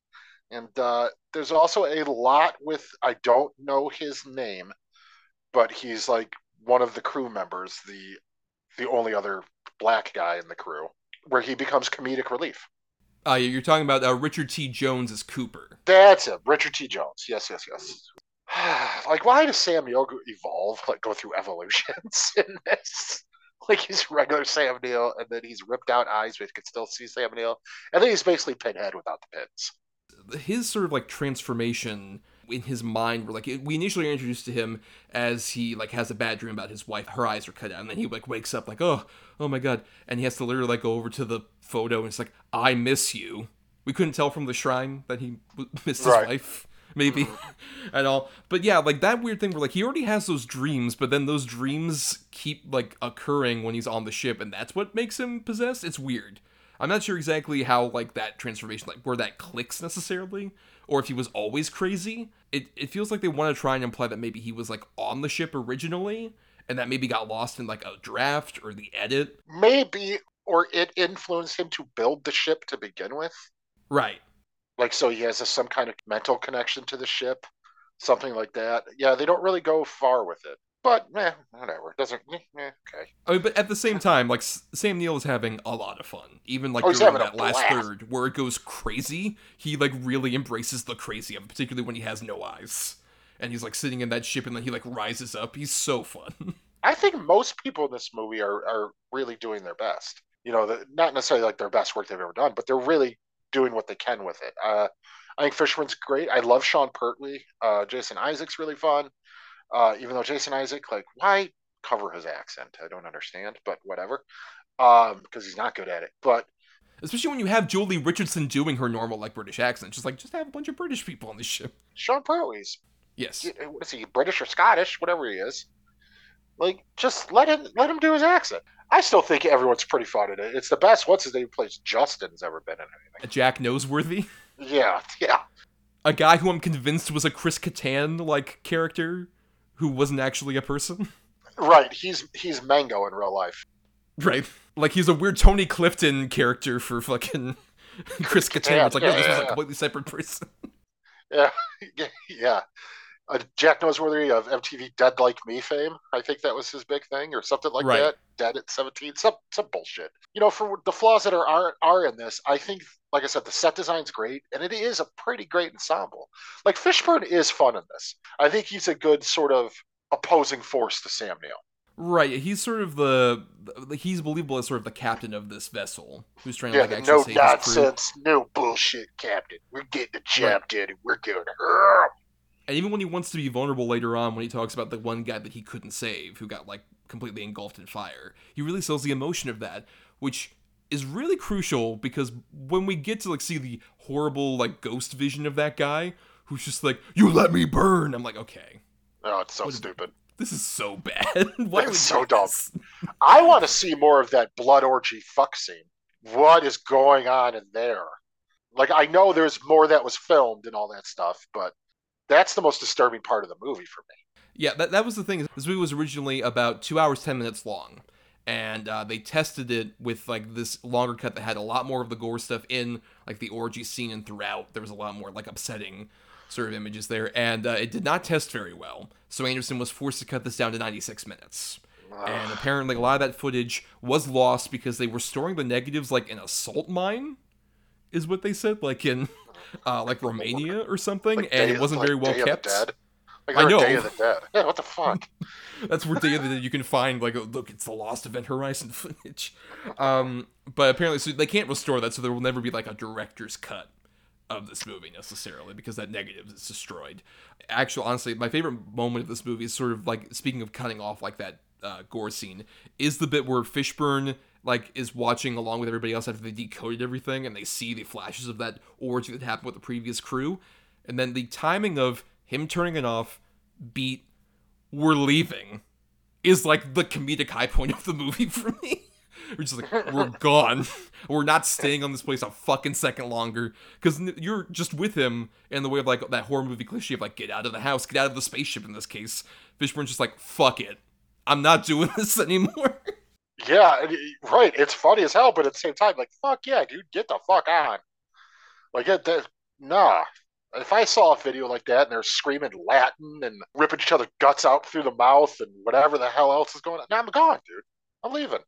And uh, there's also a lot with I don't know his name, but he's like one of the crew members, the the only other black guy in the crew, where he becomes comedic relief. Uh, you're talking about uh, Richard T. Jones as Cooper. That's it, Richard T. Jones. Yes, yes, yes. [sighs] like, why does Sam Neill evolve, [laughs] like go through evolutions [laughs] in this? Like he's regular Sam Neill, and then he's ripped out eyes, but you can still see Sam Neill, and then he's basically Pinhead without the pins. His sort of like transformation in his mind were like we initially are introduced to him as he like has a bad dream about his wife her eyes are cut out and then he like wakes up like oh oh my god and he has to literally like go over to the photo and it's like i miss you. We couldn't tell from the shrine that he [laughs] missed his Right. wife maybe [laughs] at all. But yeah like that weird thing where like he already has those dreams but then those dreams keep like occurring when he's on the ship and that's what makes him possessed? It's weird. I'm not sure exactly how like that transformation like where that clicks necessarily or if he was always crazy. It, it feels like they want to try and imply that maybe he was like on the ship originally and that maybe got lost in like a draft or the edit Maybe, or it influenced him to build the ship to begin with. right Like, so he has a, some kind of mental connection to the ship, something like that. Yeah, they don't really go far with it, but eh, whatever. It doesn't. Okay. I mean, but at the same time, like Sam Neill is having a lot of fun. Even like Oh, during that last third where it goes crazy, he like really embraces the crazy of it, particularly when he has no eyes. And he's like sitting in that ship and then he like rises up. He's so fun. [laughs] I think most people in this movie are are really doing their best. You know, the, not necessarily like their best work they've ever done, but they're really doing what they can with it. Uh, I think Fishburne's great. I love Sean Pertwee. Uh, Jason Isaac's really fun. Uh, even though Jason Isaac, like, why cover his accent? I don't understand, but whatever. Um, because he's not good at it. But Especially when you have Joely Richardson doing her normal like British accent. Just like just have a bunch of British people on the ship. Sean Pertwee's Yes. Uh, what is he, British or Scottish, whatever he is. Like, just let him let him do his accent. I still think everyone's pretty fun in it. It's the best. What's his name? Plays Justin's ever been in anything. Jack Noseworthy. Yeah, yeah. A guy who I'm convinced was a Chris Kattan like character who wasn't actually a person. Right. He's he's Mango in real life. Right. Like he's a weird Tony Clifton character for fucking [laughs] Chris Kattan. It's like, no, yeah, this was yeah, a completely separate person. Yeah, [laughs] yeah. Uh, Jack Noseworthy of MTV Dead Like Me fame. I think that was his big thing, or something like Right. that. Dead at seventeen. Some some bullshit. You know, for the flaws that are are, are in this, I think, like I said, the set design's great, and it is a pretty great ensemble. Like Fishburne is fun in this. I think he's a good sort of opposing force to Sam Neill. Right. He's sort of the, he's believable as sort of the captain of this vessel who's trying to like actually no save his crew. nonsense, no bullshit, Captain. We're getting the job done, and we're going. "Arr." And even when he wants to be vulnerable later on, when he talks about the one guy that he couldn't save, who got like completely engulfed in fire, he really sells the emotion of that, which is really crucial because when we get to like see the horrible like ghost vision of that guy who's just like, "You let me burn," I'm like, okay, Oh, it's so stupid. this is so bad. [laughs] Why It's so dumb. I want to see more of that blood orgy fuck scene. what is going on in there? Like I know there's more that was filmed and all that stuff, but that's the most disturbing part of the movie for me. Yeah, that, that was the thing. This movie was originally about two hours ten minutes long, and uh, they tested it with like this longer cut that had a lot more of the gore stuff in, like the orgy scene and throughout. There was a lot more like upsetting sort of images there, and uh, it did not test very well. So Anderson was forced to cut this down to 96 minutes. And apparently, a lot of that footage was lost because they were storing the negatives like in a salt mine, is what they said, like in [laughs] uh, like Romania or something, Like and it wasn't like very well of the kept. Like I know. Day of the Dead. Yeah, [laughs] what the fuck? [laughs] That's where Day of the Dead you can find like look, it's the Lost Event Horizon footage. Um, but apparently, so they can't restore that, so there will never be like a director's cut of this movie necessarily because that negative is destroyed. Actually, honestly, my favorite moment of this movie is sort of like speaking of cutting off like that uh, gore scene is the bit where Fishburne like is watching along with everybody else after they decoded everything and they see the flashes of that orgy that happened with the previous crew, and then the timing of him turning it off, beat, we're leaving, is like the comedic high point of the movie [laughs] for me. We're just like, we're [laughs] gone. We're not staying on this place a fucking second longer. Because you're just with him in the way of like that horror movie cliche of like, get out of the house, get out of the spaceship in this case. Fishburne's just like, fuck it. I'm not doing [laughs] this anymore. Yeah, right. It's funny as hell, but at the same time, like, fuck yeah, dude, get the fuck on. Like, it, that, nah. If I saw a video like that and they're screaming Latin and ripping each other guts out through the mouth and whatever the hell else is going on, nah, I'm gone, dude. I'm leaving.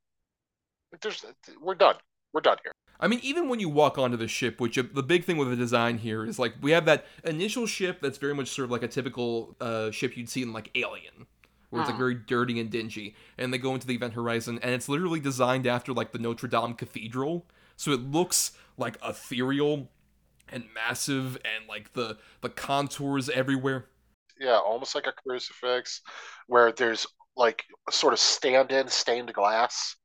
There's, we're done. We're done here. I mean, even when you walk onto the ship, which uh, the big thing with the design here is like we have that initial ship that's very much sort of like a typical uh, ship you'd see in like Alien, where it's like Mhm. very dirty and dingy, and they go into the Event Horizon, and it's literally designed after like the Notre Dame Cathedral, so it looks like ethereal and massive, and like the the contours everywhere. Yeah, almost like a crucifix where there's like sort of stand in stained glass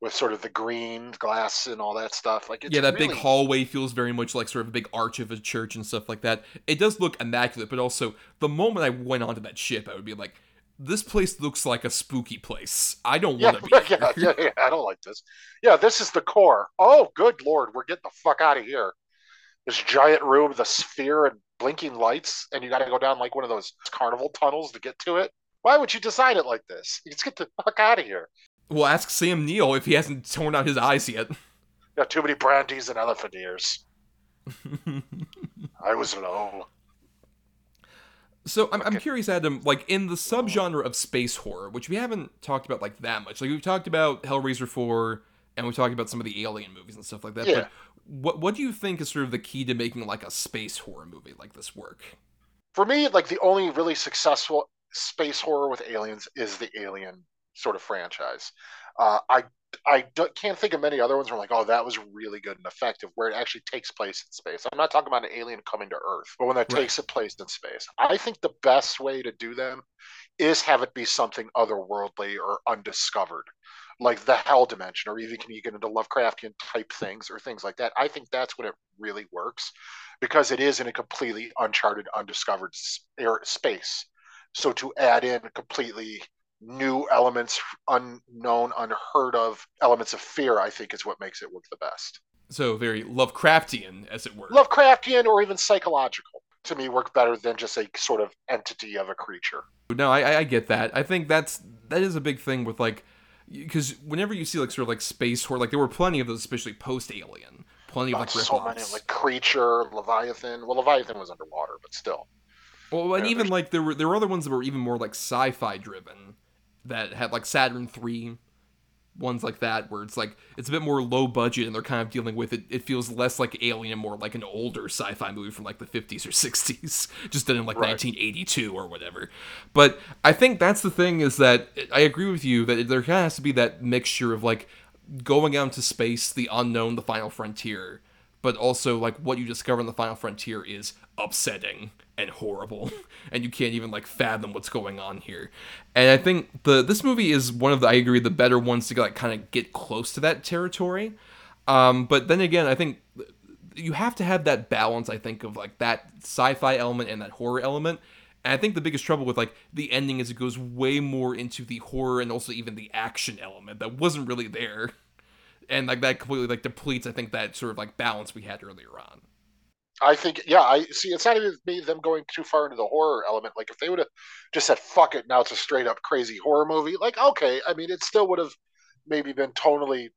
with sort of the green glass and all that stuff. Like, it's yeah, that really, big hallway feels very much like sort of a big arch of a church and stuff like that. It does look immaculate, but also the moment I went onto that ship, I would be like, this place looks like a spooky place. I don't Yeah, want to be [laughs] yeah, here. yeah, yeah, I don't like this. Yeah, this is the core. Oh, good lord, we're getting the fuck out of here. This giant room, the sphere and blinking lights, and you got to go down like one of those carnival tunnels to get to it. Why would you design it like this? Let's get the fuck out of here. Well, ask Sam Neill if he hasn't torn out his eyes yet. [laughs] Got too many brandies and elephant ears. [laughs] I was low. So I'm, I'm curious, Adam, like in the subgenre of space horror, which we haven't talked about like that much. Like we've talked about Hellraiser 4 and we've talked about some of the alien movies and stuff like that. Yeah. But what what do you think is sort of the key to making like a space horror movie like this work? For me, like the only really successful space horror with aliens is the Alien sort of franchise. Uh, I I can't think of many other ones where I'm like, oh, that was really good and effective, where it actually takes place in space. I'm not talking about an alien coming to Earth, but when that Right. takes place in space. I think the best way to do them is have it be something otherworldly or undiscovered, like the Hell Dimension, or even can you get into Lovecraftian type things or things like that. I think that's when it really works because it is in a completely uncharted, undiscovered air, space. So to add in completely new elements, unknown, unheard of elements of fear, I think is what makes it work the best. So very Lovecraftian, as it were. Lovecraftian or even psychological to me work better than just a sort of entity of a creature. No, I, I- get that. I think that's that is a big thing with like, because whenever you see like sort of like space horror, like there were plenty of those, especially post Alien, plenty of like so many like creature, Leviathan. Well, Leviathan was underwater, but still. Well, and even like there were there were other ones that were even more like sci-fi driven, that had like Saturn three, ones like that where it's like it's a bit more low budget and they're kind of dealing with it. It feels less like Alien and more like an older sci-fi movie from like the fifties or sixties, [laughs] just done in like Right. 1982 or whatever. But I think that's the thing is that I agree with you that there kind of has to be that mixture of like going out into space, the unknown, the final frontier, but also like what you discover in the final frontier is upsetting and horrible [laughs] and you can't even like fathom what's going on here. And i think the this movie is one of the i agree the better ones to like kind of get close to that territory. Um but then again i think you have to have that balance i think of like that sci-fi element and that horror element. And i think the biggest trouble with like the ending is it goes way more into the horror and also even the action element that wasn't really there. And like that completely like depletes I think that sort of like balance we had earlier on. I think, yeah, I see. It's not even me them going too far into the horror element. Like if they would have just said "fuck it," now it's a straight up crazy horror movie. Like okay, I mean, it still would have maybe been tonally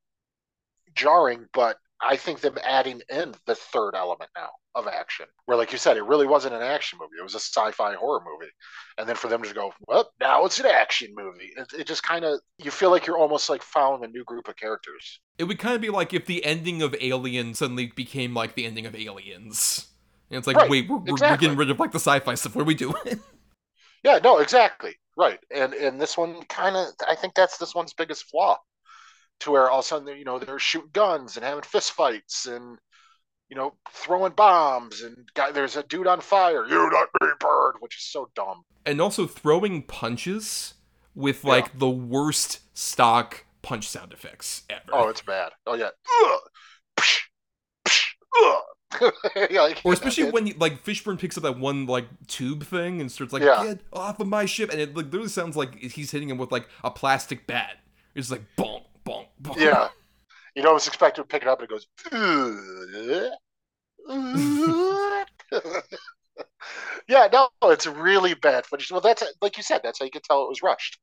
jarring, but I think them adding in the third element now of action, where like you said, it really wasn't an action movie; it was a sci-fi horror movie, and then for them to go, well, now it's an action movie. It, it just kind of you feel like you're almost like following a new group of characters. It would kind of be like if the ending of Alien suddenly became like the ending of Aliens. And it's like, Right, wait, we're, we're- we're getting rid of like the sci-fi stuff. What are we doing? [laughs] Yeah, no, exactly. Right. And and this one kind of I think that's this one's biggest flaw. To where all of a sudden you know they're shooting guns and having fist fights and you know throwing bombs and guy there's a dude on fire. You not me, bird, which is so dumb. and also throwing punches with like the worst stock punch sound effects ever. Oh, it's bad. Oh yeah. Ugh. [laughs] Psh, psh, ugh. Yeah, like- Or especially when he, like Fishburne picks up that one like tube thing and starts like Yeah. get off of my ship, and it like, literally sounds like he's hitting him with like a plastic bat. It's like bonk, bonk, bonk. Yeah. [laughs] You know, I was expecting to pick it up and it goes. yeah, no, it's really bad footage. Well, that's like you said. That's how you could tell it was rushed,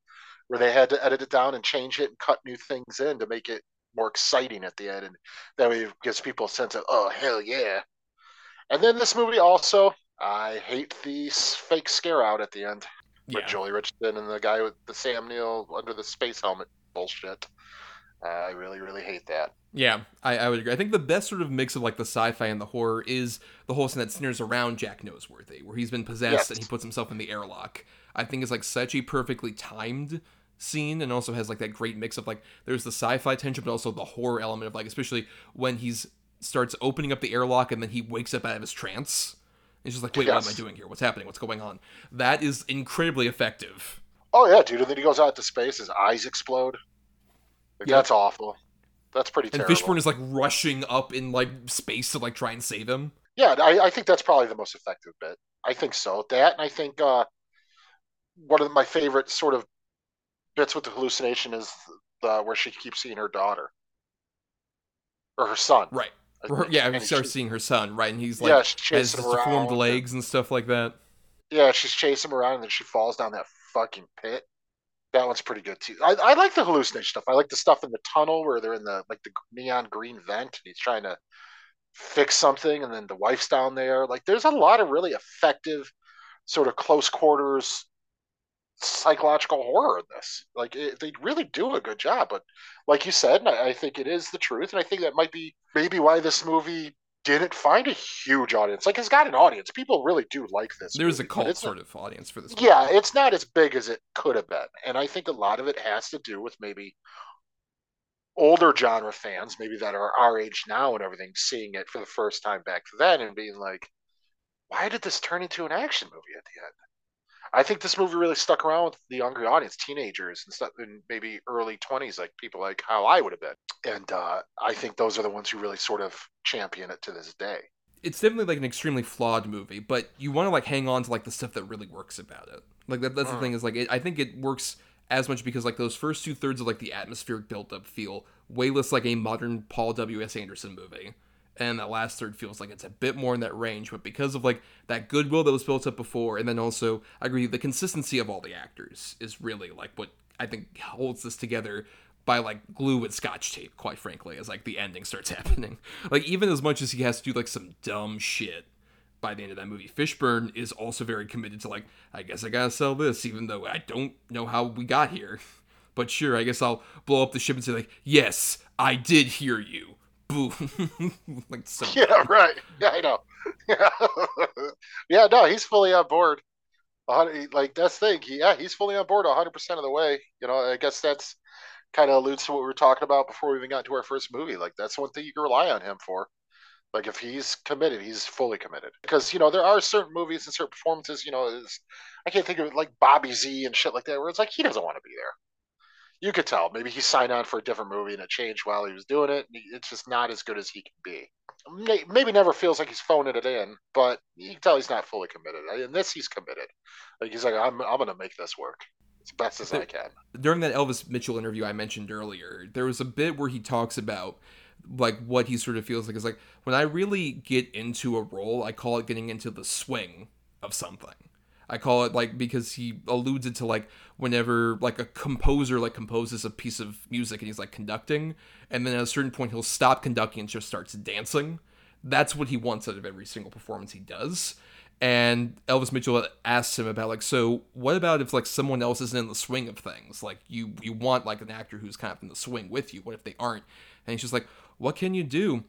where they had to edit it down and change it and cut new things in to make it more exciting at the end, and that way it gives people a sense of oh hell yeah. And then this movie also, I hate the fake scare out at the end with Yeah. Joely Richardson and the guy with the Sam Neill under the space helmet bullshit. Uh, I really, really hate that. Yeah, I, I would agree. I think the best sort of mix of like the sci-fi and the horror is the whole scene that centers around Jack Noseworthy, where he's been possessed Yes. and he puts himself in the airlock. I think is like such a perfectly timed scene, and also has like that great mix of like there's the sci-fi tension, but also the horror element of like especially when he's starts opening up the airlock and then he wakes up out of his trance. He's just like, wait, what am I doing here? What's happening? What's going on? That is incredibly effective. Oh yeah, dude. And then he goes out to space, his eyes explode. Like, Yeah. That's awful. That's pretty Terrible. And. Fishburne is like rushing up in like space to like try and save him. Yeah, I, I think that's probably the most effective bit. I think so. That, and I think uh, one of my favorite sort of bits with the hallucination is the where she keeps seeing her daughter or her son. Right. Her- yeah, we start she- seeing her son, right? And he's like Yeah, has deformed legs and stuff like that. Yeah, she's chasing him around, and then she falls down that fucking pit. That one's pretty good too. I, I like the hallucination stuff. I like the stuff in the tunnel where they're in the like the neon green vent, and he's trying to fix something, and then the wife's down there. Like, there's a lot of really effective, sort of close quarters psychological horror in this. Like, it, they really do a good job. But like you said, I, I think it is the truth, and I think that might be maybe why this movie didn't find a huge audience. Like, it's got an audience. People really do like this. There's a movie, but cult sort of audience for this. yeah, movie. it's not as big as it could have been. And I think a lot of it has to do with maybe older genre fans, maybe that are our age now and everything, seeing it for the first time back then and being like, why did this turn into an action movie at the end? I think this movie really stuck around with the younger audience, teenagers and stuff, in maybe early 20s, like people like how I would have been. And uh, I think those are the ones who really sort of champion it to this day. It's definitely like an extremely flawed movie, but you want to like hang on to like the stuff that really works about it. Like that, that's the Mm. thing is like it, I think it works as much because like those first two thirds of like the atmospheric build up feel way less like a modern Paul W S Anderson movie, and that last third feels like it's a bit more in that range. But because of like that goodwill that was built up before, and then also I agree the consistency of all the actors is really like what I think holds this together by like glue and scotch tape, quite frankly, as like the ending starts [laughs] happening. Like even as much as he has to do like some dumb shit by the end of that movie, Fishburne is also very committed to like, I guess I gotta sell this, even though I don't know how we got here. [laughs] But sure, I guess I'll blow up the ship and say like, yes, I did hear you. Boo. [laughs] like so Yeah, right. Yeah, I know. yeah, [laughs] yeah. no, he's fully on board. Like that's the thing. Yeah, he's fully on board 100 percent of the way. You know, I guess that's kind of alludes to what we were talking about before we even got to our first movie. Like that's one thing you can rely on him for. Like if he's committed, he's fully committed. Because you know there are certain movies and certain performances. You know, I can't think of it like Bobby Z and shit like that, where it's like he doesn't want to be there. You could tell. Maybe he signed on for a different movie and it changed while he was doing it. It's just not as good as he can be maybe never feels like he's phoning it in, but you can tell he's not fully committed. In this, he's committed. Like he's like, I'm, I'm gonna make this work. as best as I can. During that Elvis Mitchell interview I mentioned earlier, there was a bit where he talks about like what he sort of feels like is like when I really get into a role, I call it getting into the swing of something. I call it like because he alludes it to like whenever like a composer like composes a piece of music and he's like conducting, and then at a certain point he'll stop conducting and just starts dancing. That's what he wants out of every single performance he does. And Elvis Mitchell asks him about like, so what about if like someone else isn't in the swing of things? Like you you want like an actor who's kind of in the swing with you. What if they aren't? And he's just like, what can you do?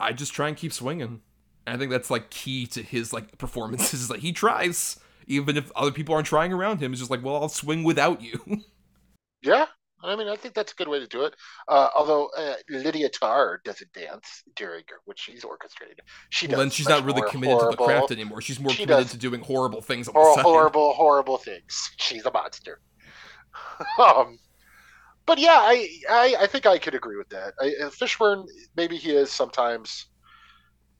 I just try and keep swinging. And I think that's like key to his like performances [laughs] that he tries even if other people aren't trying around him. It's just like, well, I'll swing without you. [laughs] yeah, I mean, I think that's a good way to do it. Uh, although uh, Lydia Tár doesn't dance during which she's orchestrated. She. Well, then she's not really committed horrible, to the craft anymore. She's more she committed to doing horrible things on hor- horrible, horrible things. She's a monster. [laughs] um, but yeah, I, I, I think I could agree with that. I, uh, Fishburne, maybe he is sometimes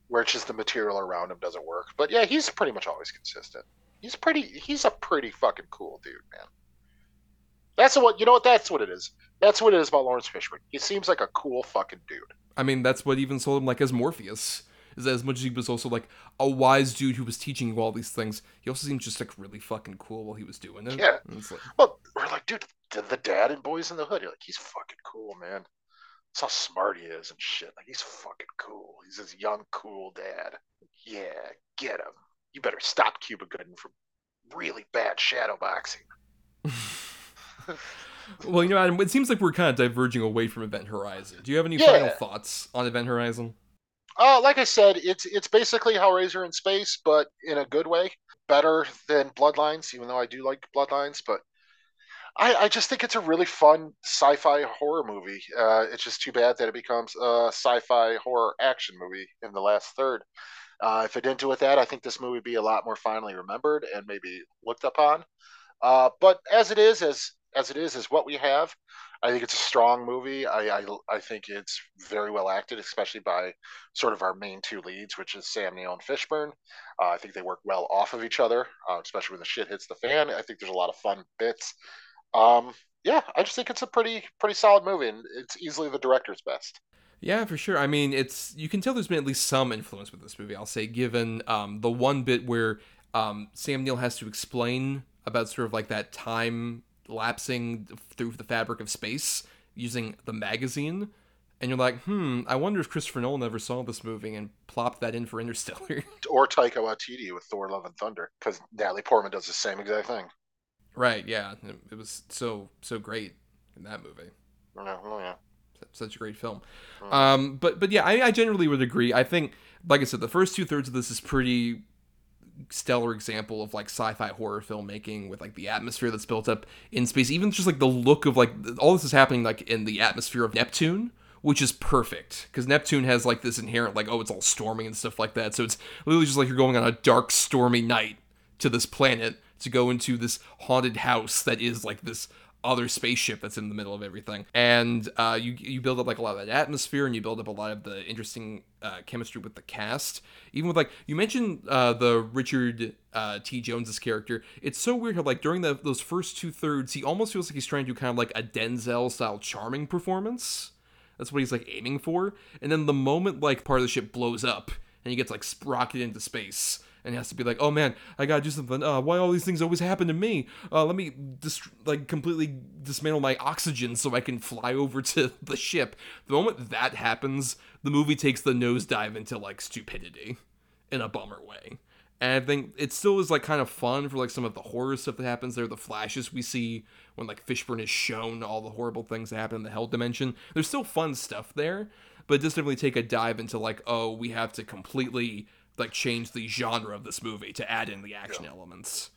where it's just the material around him doesn't work. But yeah, he's pretty much always consistent. He's pretty. He's a pretty fucking cool dude, man. That's what you know. What that's what it is. That's what it is about Laurence Fishburne. He seems like a cool fucking dude. I mean, that's what even sold him like as Morpheus. Is that as much as he was also like a wise dude who was teaching you all these things, he also seemed just like really fucking cool while he was doing it. Yeah. Like, Well, we're like, dude, the, the dad in Boys in the Hood. You're like, he's fucking cool, man. That's how smart he is and shit. Like, he's fucking cool. He's this young, cool dad. Yeah, get him. You better stop Cuba Gooding from really bad shadow boxing. [laughs] well, you know, Adam, it seems like we're kind of diverging away from Event Horizon. Do you have any Yeah. final thoughts on Event Horizon? Uh, like I said, it's it's basically Hellraiser in space, but in a good way. Better than Bloodlines, even though I do like Bloodlines, but I, I just think it's a really fun sci-fi horror movie. Uh, it's just too bad that it becomes a sci-fi horror action movie in the last third. Uh, if it didn't do with that, I think this movie would be a lot more finely remembered and maybe looked upon. Uh, but as it is, as as it is, is what we have. I think it's a strong movie. I, I I think it's very well acted, especially by sort of our main two leads, which is Sam Neill and Fishburne. Uh, I think they work well off of each other, uh, especially when the shit hits the fan. I think there's a lot of fun bits. Um, yeah, I just think it's a pretty pretty solid movie, and it's easily the director's best. Yeah, for sure. I mean, it's you can tell there's been at least some influence with this movie. I'll say, given um, the one bit where um, Sam Neill has to explain about sort of like that time lapsing through the fabric of space using the magazine, and you're like, hmm, I wonder if Christopher Nolan ever saw this movie and plopped that in for Interstellar. [laughs] Or Taika Waititi with Thor: Love and Thunder, because Natalie Portman does the same exact thing. right? Yeah, it, was so so great in that movie. Yeah, oh, yeah. Such a great film. Um, but but yeah, I, I generally would agree. I think, like I said, the first two thirds of this is pretty stellar example of like sci-fi horror filmmaking with like the atmosphere that's built up in space even just like the look of like all this is happening like in the atmosphere of neptune which is perfect because neptune has like this inherent like oh it's all storming and stuff like that so it's literally just like you're going on a dark stormy night to this planet to go into this haunted house that is like this other spaceship that's in the middle of everything. And uh, you you build up like a lot of that atmosphere and you build up a lot of the interesting uh, chemistry with the cast. Even with like you mentioned uh, the richard uh, t. Jones's character. It's so weird how like during the, those first two thirds he almost feels like he's trying to do kind of like a denzel style charming performance. That's what he's like aiming for. And then the moment like part of the ship blows up and he gets like sprocketed into space and has to be like, "Oh man, I gotta do something. Uh, why all these things always happen to me? Uh, let me like completely dismantle my oxygen so I can fly over to [laughs] the ship." The moment that happens, the movie takes the nosedive into like stupidity, in a bummer way. And I think it still is like kind of fun for like some of the horror stuff that happens there, the flashes we see when like Fishburne is shown all the horrible things that happen in the hell dimension. There's still fun stuff there, but it does definitely take a dive into like, oh, we have to completely like change the genre of this movie to add in the action yeah. elements.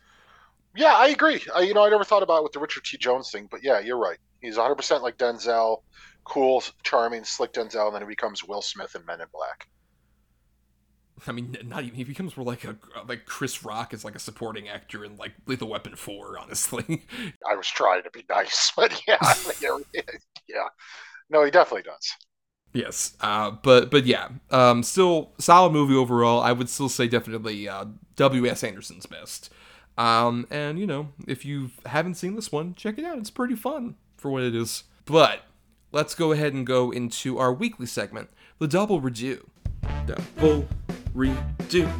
Yeah, I agree. I, you know, I never thought about it with the Richard T. Jones thing, but yeah, you're right. He's 100 percent like Denzel, cool, charming, slick Denzel, and then he becomes Will Smith in Men in Black. I mean, not even he becomes more like a like Chris Rock is like a supporting actor in like Lethal Weapon Four. [laughs] Honestly, I was trying to be nice, [laughs] but yeah, [laughs] yeah, no, he definitely does. Yes, uh, but but yeah, um, still solid movie overall. I would still say definitely uh, W. S. Anderson's best. Um, and you know, if you haven't seen this one, check it out. It's pretty fun for what it is. But let's go ahead and go into our weekly segment, the double redo. Double redo.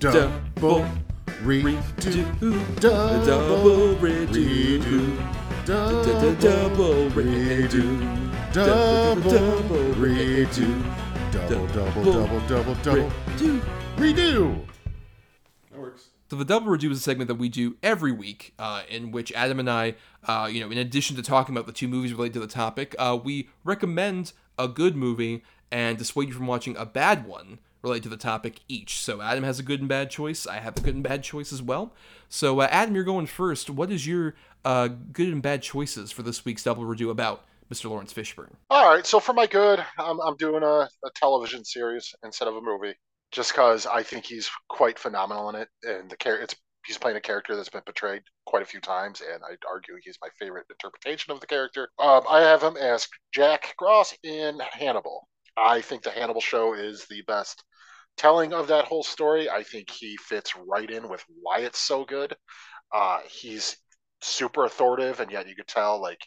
Double redo. Double redo. Double redo. Double redo. Double, double, double, double, double. Redo. That works. So the double redo is a segment that we do every week, uh, in which Adam and I, uh, you know, in addition to talking about the two movies related to the topic, uh, we recommend a good movie and dissuade you from watching a bad one related to the topic each. So Adam has a good and bad choice. I have a good and bad choice as well. So uh, Adam, you're going first. What is your uh, good and bad choices for this week's double redo about? Mr. Laurence Fishburne. All right, so for my good, I'm, I'm doing a, a television series instead of a movie, just because I think he's quite phenomenal in it, and the character it's he's playing a character that's been portrayed quite a few times, and I'd argue he's my favorite interpretation of the character. Um, I have him as Jack Frost in Hannibal. I think the Hannibal show is the best telling of that whole story. I think he fits right in with why it's so good. Uh, he's super authoritative, and yet you could tell like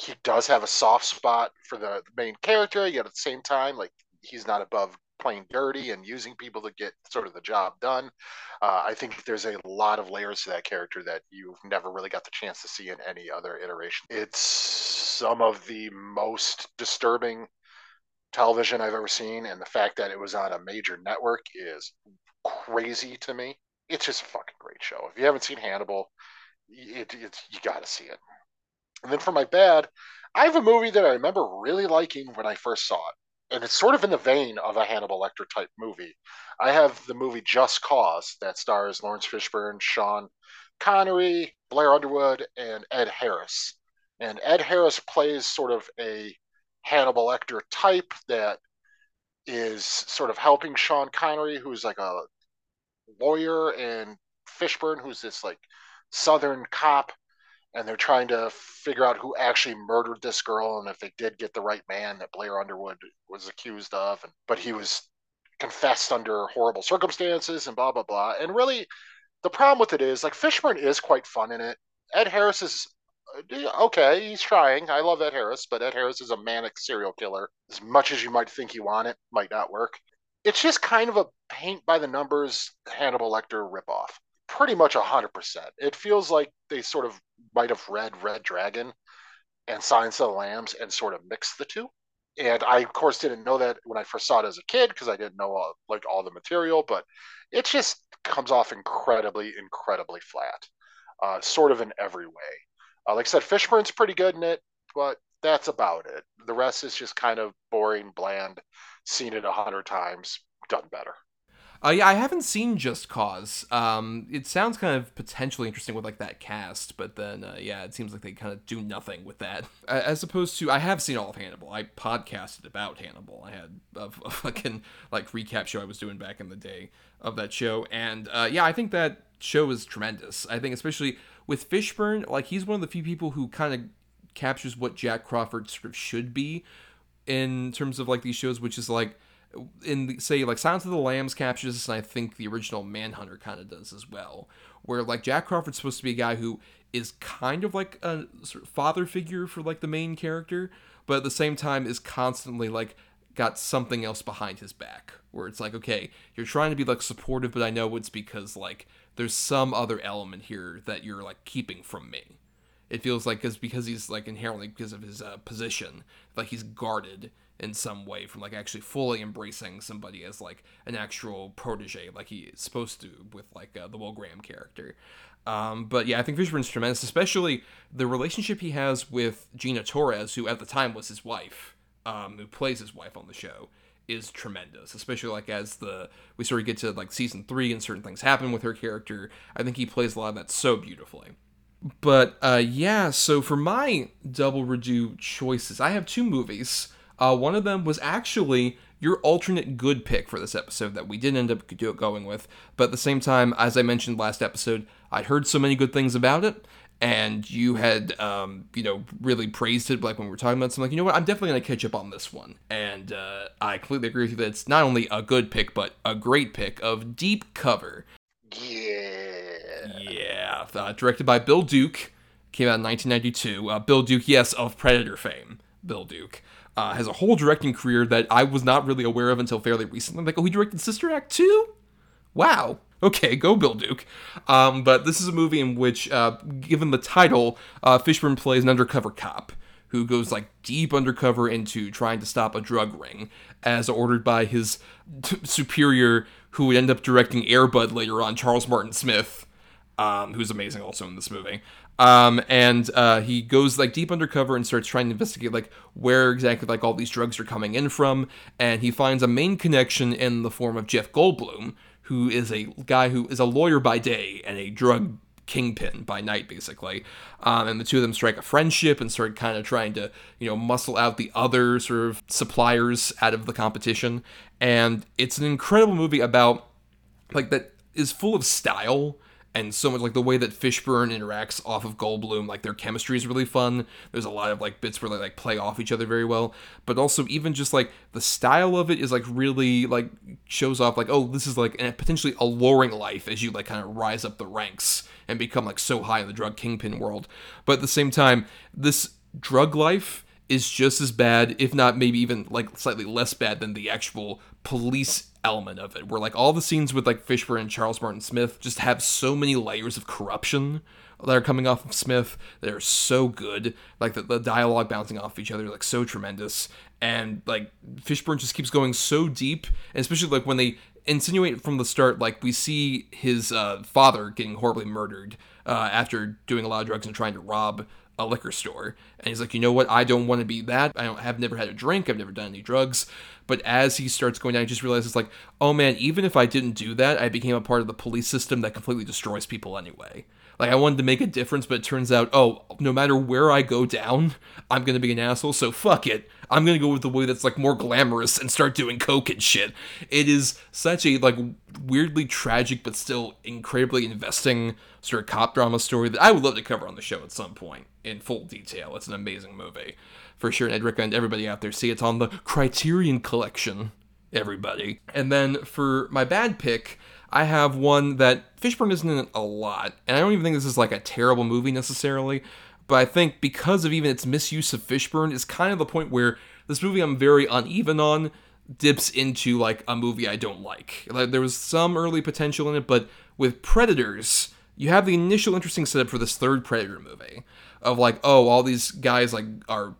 he does have a soft spot for the main character, yet at the same time, like he's not above playing dirty and using people to get sort of the job done. Uh, I think there's a lot of layers to that character that you've never really got the chance to see in any other iteration. It's some of the most disturbing television I've ever seen, and the fact that it was on a major network is crazy to me. It's just a fucking great show. If you haven't seen Hannibal, it, it you got to see it. And then for my bad, I have a movie that I remember really liking when I first saw it. And it's sort of in the vein of a Hannibal Lecter type movie. I have the movie Just Cause that stars Laurence Fishburne, Sean Connery, Blair Underwood, and Ed Harris. And Ed Harris plays sort of a Hannibal Lecter type that is sort of helping Sean Connery, who's like a lawyer, and Fishburne, who's this like Southern cop and they're trying to figure out who actually murdered this girl and if they did get the right man that Blair Underwood was accused of and but he was confessed under horrible circumstances and blah blah blah. And really the problem with it is like Fishburne is quite fun in it. Ed Harris is uh, okay he's trying. I love Ed Harris but Ed Harris is a manic serial killer. As much as you might think you want it might not work. It's just kind of a paint by the numbers Hannibal Lecter ripoff pretty much 100%. It feels like they sort of might have read Red Dragon and Silence of the Lambs and sort of mixed the two. And I, of course, didn't know that when I first saw it as a kid because I didn't know all, like all the material, but it just comes off incredibly, incredibly flat, uh, sort of in every way. Uh, like I said, Fishburne's pretty good in it, but that's about it. The rest is just kind of boring, bland, seen it a hundred times, done better. Uh, yeah, I haven't seen Just Cause. Um, it sounds kind of potentially interesting with like that cast, but then uh, yeah, it seems like they kind of do nothing with that. [laughs] As opposed to, I have seen all of Hannibal. I podcasted about Hannibal. I had a, [laughs] a fucking like recap show I was doing back in the day of that show, and uh, yeah, I think that show is tremendous. I think especially with Fishburne, like he's one of the few people who kind of captures what Jack Crawford sort of should be in terms of like these shows, which is like in the, say like Silence of the Lambs captures this, and I think the original Manhunter kind of does as well. Where like Jack Crawford's supposed to be a guy who is kind of like a sort of father figure for like the main character, but at the same time is constantly like got something else behind his back. Where it's like, okay, you're trying to be like supportive, but I know it's because like there's some other element here that you're like keeping from me. It feels like it's because he's like inherently because of his uh, position, like he's guarded in some way from like actually fully embracing somebody as like an actual protege like he is supposed to with like uh, the Will Graham character. Um, but yeah, I think Fishburne's tremendous, especially the relationship he has with Gina Torres, who at the time was his wife, um, who plays his wife on the show, is tremendous. Especially like as the we sort of get to like season three and certain things happen with her character. I think he plays a lot of that so beautifully. But uh, yeah, so for my double redo choices, I have two movies. Uh, one of them was actually your alternate good pick for this episode that we didn't end up going with. But at the same time, as I mentioned last episode, I'd heard so many good things about it, and you had, um, you know, really praised it. Like when we were talking about something, like, you know what, I'm definitely gonna catch up on this one. And uh, I completely agree with you that it's not only a good pick, but a great pick of Deep Cover. Yeah. Yeah, uh, directed by Bill Duke. Came out in 1992. Uh, Bill Duke, yes, of Predator fame. Bill Duke. Uh, has a whole directing career that I was not really aware of until fairly recently. Like, oh, he directed Sister Act 2? Wow. Okay, go Bill Duke. Um, but this is a movie in which, uh, given the title, uh, Fishburne plays an undercover cop who goes like deep undercover into trying to stop a drug ring, as ordered by his t- superior, who would end up directing Airbud later on, Charles Martin Smith, um, who's amazing also in this movie. Um, and uh, he goes like deep undercover and starts trying to investigate like where exactly like all these drugs are coming in from, and he finds a main connection in the form of Jeff Goldblum, who is a guy who is a lawyer by day and a drug kingpin by night, basically. Um, and the two of them strike a friendship and start kind of trying to, you know, muscle out the other sort of suppliers out of the competition. And it's an incredible movie about, like, that is full of style and so much like the way that Fishburne interacts off of Goldblum, like their chemistry is really fun. There's a lot of like bits where they like play off each other very well, but also even just like the style of it is like really like shows off like oh this is like a potentially alluring life as you like kind of rise up the ranks and become like so high in the drug kingpin world. But at the same time, this drug life is just as bad, if not maybe even like slightly less bad than the actual police element of it. Where like all the scenes with like Fishburne and Charles Martin Smith just have so many layers of corruption that are coming off of Smith They're so good. Like the, the dialogue bouncing off each other, like so tremendous. And like Fishburne just keeps going so deep, and especially like when they insinuate from the start, like we see his uh, father getting horribly murdered uh, after doing a lot of drugs and trying to rob a liquor store. And he's like, you know what? I don't want to be that. I don't have never had a drink. I've never done any drugs. But as he starts going down, he just realizes like, oh man, even if I didn't do that, I became a part of the police system that completely destroys people anyway. Like I wanted to make a difference, but it turns out, oh, no matter where I go down, I'm gonna be an asshole. So fuck it. I'm gonna go with the way that's like more glamorous and start doing coke and shit. It is such a like weirdly tragic but still incredibly investing sort of cop drama story that I would love to cover on the show at some point in full detail. It's an amazing movie for sure, and I'd recommend everybody out there see it. It's on the Criterion Collection. Everybody, and then for my bad pick. I have one that Fishburne isn't in a lot, and I don't even think this is like a terrible movie necessarily, but I think because of even its misuse of Fishburne is kind of the point where this movie I'm very uneven on dips into like a movie I don't like. Like there was some early potential in it, but with Predators, you have the initial interesting setup for this third Predator movie of like, oh, all these guys like are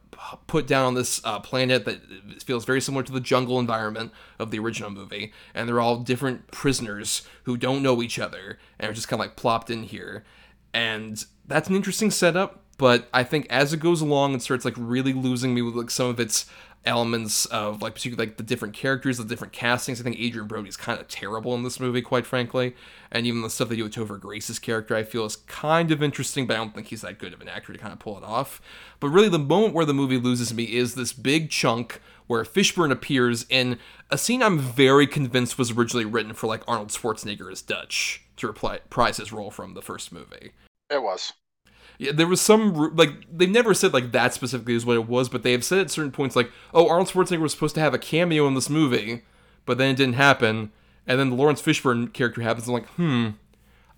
put down on this uh, planet that feels very similar to the jungle environment of the original movie, and they're all different prisoners who don't know each other and are just kind of like plopped in here. And that's an interesting setup, but I think as it goes along, it starts like really losing me with like some of its elements of like particularly like the different characters, the different castings. I think Adrien Brody is kind of terrible in this movie, quite frankly. And even the stuff they do with Topher Grace's character, I feel is kind of interesting, but I don't think he's that good of an actor to kind of pull it off. But really, the moment where the movie loses me is this big chunk where Fishburne appears in a scene I'm very convinced was originally written for like Arnold Schwarzenegger as Dutch to reprise his role from the first movie. It was. Yeah, there was some like they've never said like that specifically is what it was, but they have said at certain points like, "Oh, Arnold Schwarzenegger was supposed to have a cameo in this movie, but then it didn't happen." And then the Laurence Fishburne character happens. I'm like, hmm,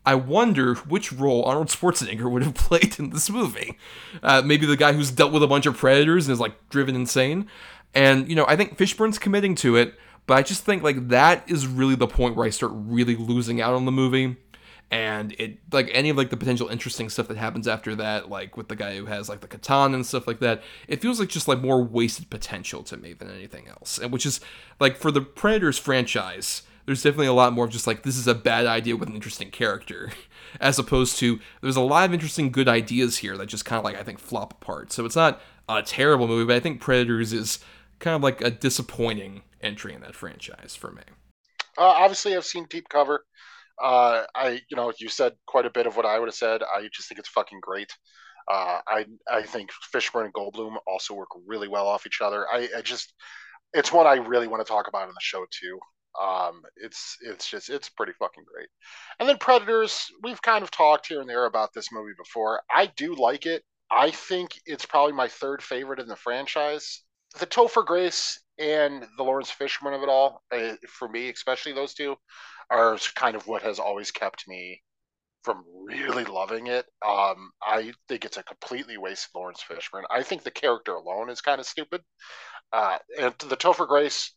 I wonder which role Arnold Schwarzenegger would have [laughs] played in this movie. Uh, maybe the guy who's dealt with a bunch of predators and is like driven insane. And you know, I think Fishburne's committing to it, but I just think like that is really the point where I start really losing out on the movie and it like any of like the potential interesting stuff that happens after that like with the guy who has like the katana and stuff like that it feels like just like more wasted potential to me than anything else. And which is like for the predators franchise there's definitely a lot more of just like this is a bad idea with an interesting character [laughs] as opposed to there's a lot of interesting good ideas here that just kind of like i think flop apart. So it's not a terrible movie but i think predators is kind of like a disappointing entry in that franchise for me. Uh, obviously i've seen deep cover uh, I, you know, you said quite a bit of what I would have said. I just think it's fucking great. Uh, I, I think Fishburne and Goldblum also work really well off each other. I, I just, it's one I really want to talk about in the show too. Um, it's, it's just, it's pretty fucking great. And then Predators, we've kind of talked here and there about this movie before. I do like it. I think it's probably my third favorite in the franchise. The Topher Grace and the Laurence Fishburne of it all, uh, for me, especially those two, are kind of what has always kept me from really loving it. Um, I think it's a completely wasted Laurence Fishburne. I think the character alone is kind of stupid. Uh, and the Topher Grace,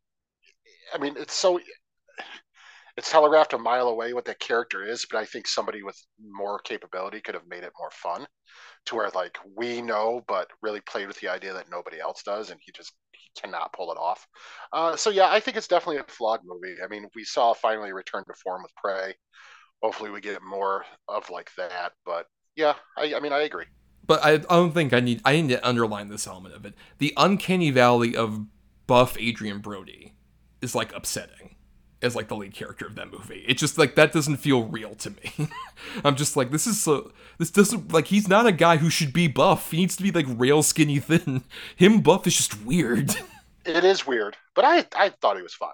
I mean, it's so it's telegraphed a mile away what that character is, but I think somebody with more capability could have made it more fun, to where like we know, but really played with the idea that nobody else does, and he just cannot pull it off. Uh, so yeah, I think it's definitely a flawed movie. I mean, we saw finally return to form with Prey. Hopefully, we get more of like that. But yeah, I, I mean, I agree. But I, I don't think I need I need to underline this element of it. The uncanny valley of buff Adrien Brody is like upsetting as like the lead character of that movie. It's just like that doesn't feel real to me. [laughs] I'm just like this is so this doesn't like he's not a guy who should be buff. He needs to be like rail skinny [laughs] thin. Him buff is just weird. [laughs] It is weird, but I I thought he was fine.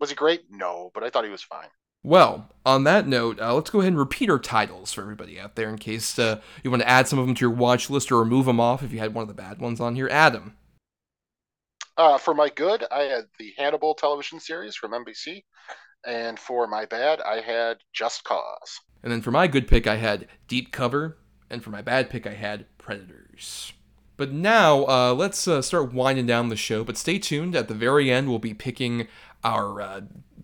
Was he great? No, but I thought he was fine. Well, on that note, uh, let's go ahead and repeat our titles for everybody out there in case uh, you want to add some of them to your watch list or remove them off if you had one of the bad ones on here. Adam. Uh, for my good, I had the Hannibal television series from NBC, and for my bad, I had Just Cause. And then for my good pick, I had Deep Cover, and for my bad pick, I had Predators. But now, uh, let's uh, start winding down the show. But stay tuned. At the very end, we'll be picking our uh,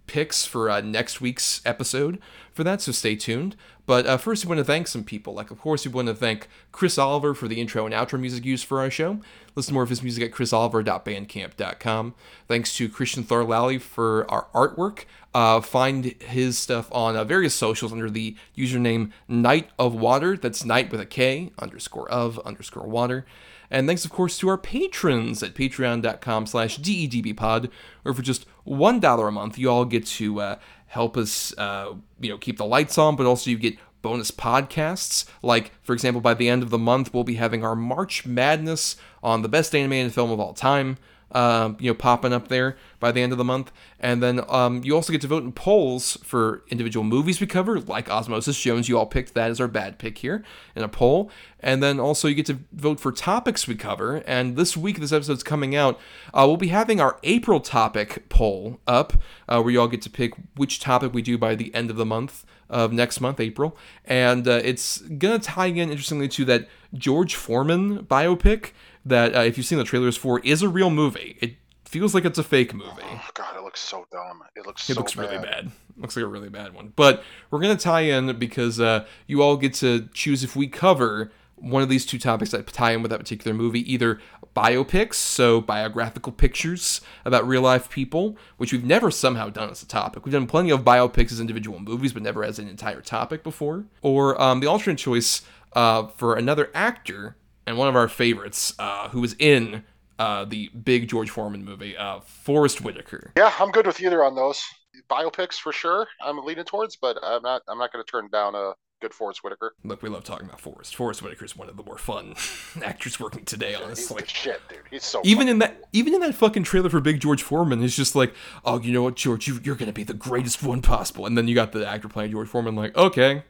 picks for uh, next week's episode for that, so stay tuned. But uh, first, we want to thank some people. Like, of course, we want to thank Chris Oliver for the intro and outro music used for our show. Listen to more of his music at chrisoliver.bandcamp.com. Thanks to Christian Thor Lally for our artwork. Uh, find his stuff on uh, various socials under the username Night of Water. That's night with a K, underscore of, underscore water. And thanks, of course, to our patrons at patreon.com slash dedbpod, where for just $1 a month, you all get to uh, help us, uh, you know, keep the lights on, but also you get bonus podcasts. Like, for example, by the end of the month, we'll be having our March Madness on the best animated film of all time. Uh, you know, popping up there by the end of the month. And then um, you also get to vote in polls for individual movies we cover, like Osmosis Jones. You all picked that as our bad pick here in a poll. And then also you get to vote for topics we cover. And this week, this episode's coming out, uh, we'll be having our April topic poll up, uh, where you all get to pick which topic we do by the end of the month of next month, April. And uh, it's going to tie in, interestingly, to that George Foreman biopic that, uh, if you've seen the trailers for, is a real movie. It feels like it's a fake movie. Oh, God, it looks so dumb. It looks It so looks really bad. bad. Looks like a really bad one. But we're going to tie in because uh, you all get to choose if we cover one of these two topics that tie in with that particular movie either biopics, so biographical pictures about real life people, which we've never somehow done as a topic. We've done plenty of biopics as individual movies, but never as an entire topic before. Or um, the alternate choice uh, for another actor and one of our favorites uh, who was in uh, the big George Foreman movie, uh, Forest Whitaker. Yeah, I'm good with either on those biopics for sure. I'm leaning towards, but I'm not. I'm not going to turn down a good Forest Whitaker. Look, we love talking about Forest. Forest Whitaker is one of the more fun [laughs] actors working today, honestly. Shit, dude. He's so even in that even in that fucking trailer for Big George Foreman, it's just like, oh, you know what, George, you, you're gonna be the greatest one possible. And then you got the actor playing George Foreman, like, okay,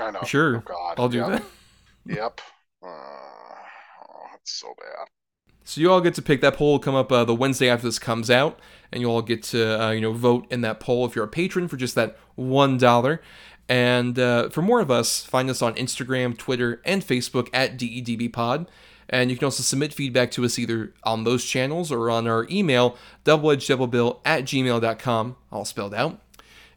I know. sure, Oh, God. I'll do Yep. that. Yep. Uh, oh, it's so bad. So you all get to pick that poll will come up uh, the Wednesday after this comes out, and you all get to uh, you know vote in that poll if you're a patron for just that one dollar. And uh, for more of us, find us on Instagram, Twitter, and Facebook at E DEDBpod. And you can also submit feedback to us either on those channels or on our email, doubleedgeddoublebill at gmail.com, all spelled out.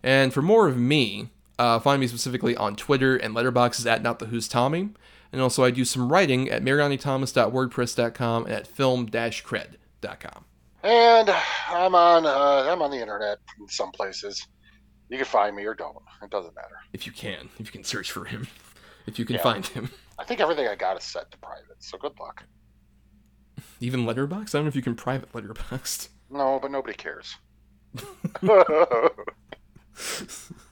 And for more of me, uh, find me specifically on Twitter and Letterboxd at Not Tommy. And also, I do some writing at marianithomas.wordpress.com and at film-cred.com. And I'm on. Uh, I'm on the internet in some places. You can find me or don't. It doesn't matter. If you can, if you can search for him, if you can Yeah. find him. I think everything I got is set to private. So good luck. Even letterbox? I don't know if you can private Letterboxd. No, but nobody cares. [laughs] [laughs]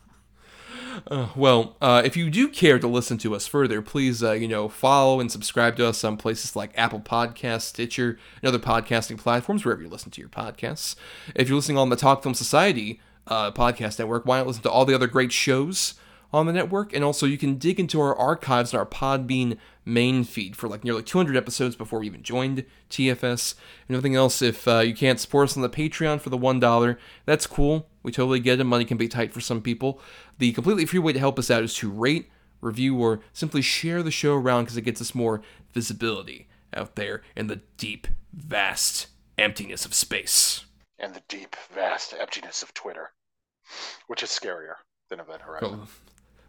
Uh, well, uh, if you do care to listen to us further, please, uh, you know, follow and subscribe to us on places like Apple Podcasts, Stitcher, and other podcasting platforms, wherever you listen to your podcasts. If you're listening on the Talk Film Society uh, podcast network, why not listen to all the other great shows on the network? And also, you can dig into our archives and our Podbean main feed for like nearly 200 episodes before we even joined TFS. And everything else, if uh, you can't support us on the Patreon for the $1, that's cool. We totally get it. Money can be tight for some people. The completely free way to help us out is to rate, review, or simply share the show around because it gets us more visibility out there in the deep, vast emptiness of space. And the deep, vast emptiness of Twitter, which is scarier than Event Horizon. Oh,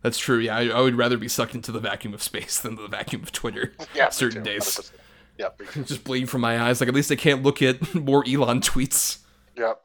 that's true. Yeah, I, I, would rather be sucked into the vacuum of space [laughs] than the vacuum of Twitter. Yeah, certain days. Yep. [laughs] Just bleed from my eyes. Like at least I can't look at [laughs] more Elon tweets. Yep.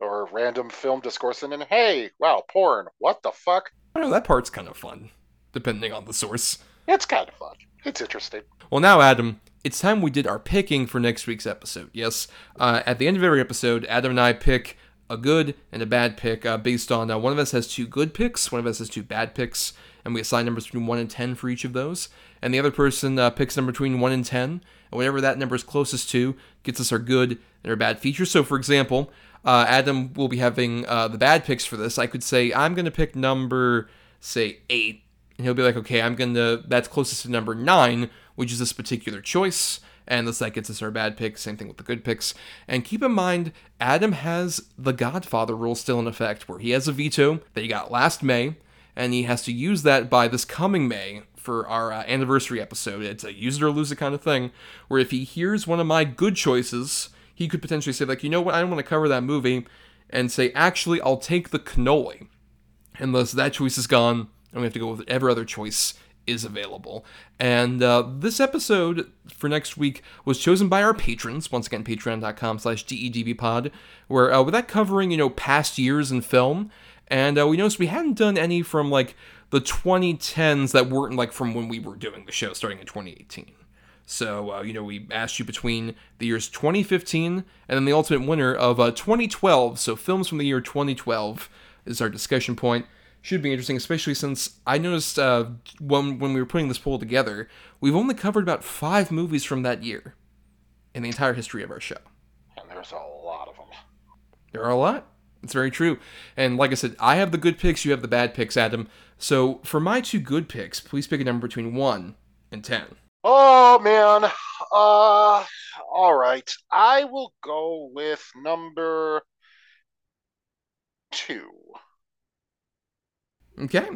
Or random film discourse and then, hey, wow, porn. What the fuck? I know that part's kind of fun, depending on the source. It's kind of fun. It's interesting. Well, now, Adam, it's time we did our picking for next week's episode. Yes, uh, at the end of every episode, Adam and I pick a good and a bad pick uh, based on uh, one of us has two good picks, one of us has two bad picks, and we assign numbers between 1 and 10 for each of those. And the other person uh, picks a number between 1 and 10, and whatever that number is closest to gets us our good and our bad features. So, for example, uh, Adam will be having uh, the bad picks for this. I could say, I'm going to pick number, say, 8, and he'll be like, okay, I'm going to, that's closest to number 9, which is this particular choice and this that gets us our bad picks. Same thing with the good picks. And keep in mind, Adam has the Godfather rule still in effect, where he has a veto that he got last May, and he has to use that by this coming May for our uh, anniversary episode. It's a use it or lose it kind of thing, where if he hears one of my good choices, he could potentially say like, you know what, I don't want to cover that movie, and say, actually, I'll take the cannoli. Thus that choice is gone, and we have to go with every other choice is available. And uh, this episode for next week was chosen by our patrons. Once again, patreon.com slash dedbpod, where uh, with that covering, you know, past years in film. And uh, we noticed we hadn't done any from like the 2010s that weren't like from when we were doing the show starting in 2018. So, uh, you know, we asked you between the years 2015 and then the ultimate winner of uh, 2012. So, films from the year 2012 is our discussion point should be interesting, especially since I noticed uh, when when we were putting this poll together, we've only covered about five movies from that year in the entire history of our show. And there's a lot of them. There are a lot. It's very true. And like I said, I have the good picks, you have the bad picks, Adam. So for my two good picks, please pick a number between one and ten. Oh man. Uh all right. I will go with number two. Okay.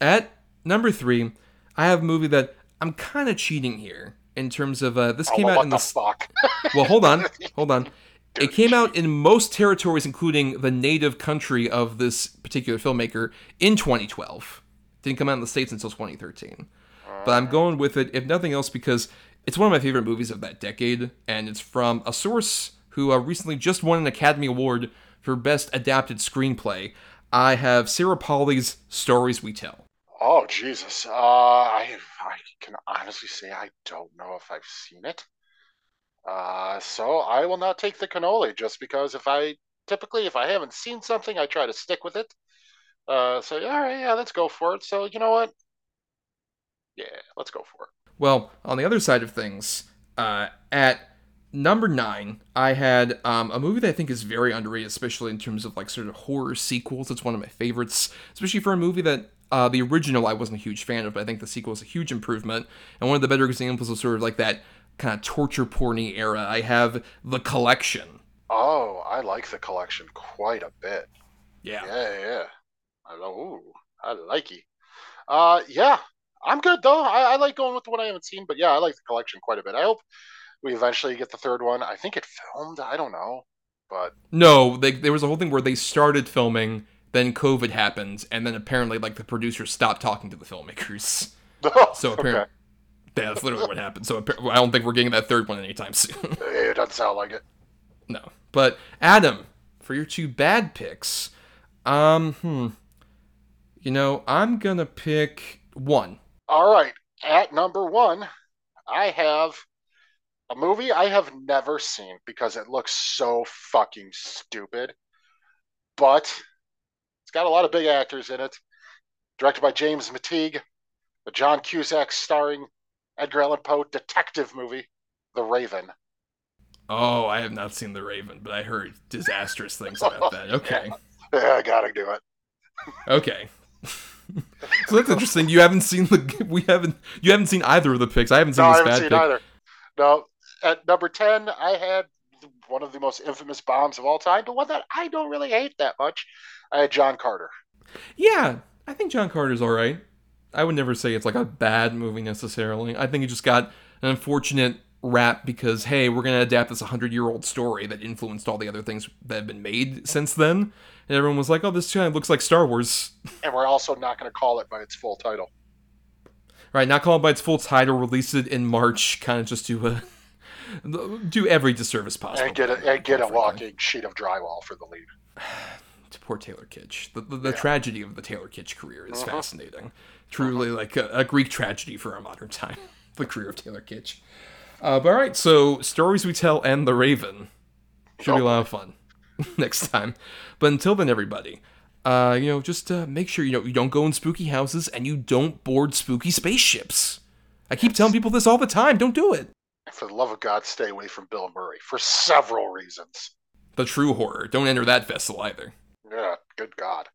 At number three, I have a movie that I'm kind of cheating here in terms of uh, this Oh, came well, out in the the [laughs] well, hold on, [laughs] hold on. It came out in most territories, including the native country of this particular filmmaker, in 2012. Didn't come out in the states until 2013. But I'm going with it, if nothing else, because it's one of my favorite movies of that decade, and it's from a source who uh, recently just won an Academy Award for Best Adapted Screenplay. I have Sarah Polley's Stories We Tell. Oh Jesus. Uh I I can honestly say I don't know if I've seen it. Uh so I will not take the cannoli just because if I typically if I haven't seen something I try to stick with it. Uh so all right, yeah, let's go for it. So you know what? Yeah, let's go for it. Well, on the other side of things, uh, at number nine, I had um, a movie that I think is very underrated, especially in terms of like sort of horror sequels. It's one of my favorites, especially for a movie that uh, the original I wasn't a huge fan of, but I think the sequel is a huge improvement. And one of the better examples of sort of like that kind of torture porny era, I have The Collection. Oh, I like the collection quite a bit. Yeah. Yeah, yeah. I know. Ooh, I like it. Uh, yeah, I'm good though. I, I like going with the one I haven't seen, but yeah, I like the collection quite a bit. I hope we eventually get the third one. I think it filmed. I don't know, but No, they, there was a whole thing where they started filming, then COVID happened, and then apparently like the producers stopped talking to the filmmakers. [laughs] So apparently, Okay. yeah, that's literally what happened. So I don't think we're getting that third one anytime soon. [laughs] it doesn't sound like it. no, but Adam, for your two bad picks, um, hmm, you know, I'm gonna pick one. All right, at number one, I have a movie I have never seen because it looks so fucking stupid, but it's got a lot of big actors in it. Directed by James McTeigue, a John Cusack starring Edgar Allan Poe detective movie, The Raven. Oh, I have not seen The Raven, but I heard disastrous things about [laughs] that. Okay, Yeah, I gotta do it. okay. [laughs] so that's interesting. You haven't seen the we haven't you haven't seen either of the picks. I haven't seen no, I this haven't bad seen pick. either. No, at number ten, I had one of the most infamous bombs of all time, but one that I don't really hate that much. I had John Carter. Yeah, I think John Carter's all right. I would never say it's like a bad movie necessarily. I think it just got an unfortunate rap because hey, we're gonna adapt this hundred year old story that influenced all the other things that have been made since then. And everyone was like, "Oh, this kind of looks like Star Wars." [laughs] And we're also not going to call it by its full title. Right, not call it by its full title, release it in March, kind of just to uh, do every disservice possible. And get a, and get a walking sheet of drywall for the lead. [sighs] to poor Taylor Kitsch. The, the, the yeah. tragedy of the Taylor Kitsch career is Uh-huh. fascinating. Truly like a, a Greek tragedy for our modern time. [laughs] the career of Taylor Kitsch. Uh, but all right, so Stories We Tell and The Raven. Should be a lot of fun [laughs] next time. But until then, everybody, uh, you know, just uh, make sure you know you don't go in spooky houses and you don't board spooky spaceships. I keep telling people this all the time. Don't do it. For the love of God, stay away from Bill Murray for several reasons. The true horror. Don't enter that vessel either. Yeah, good God.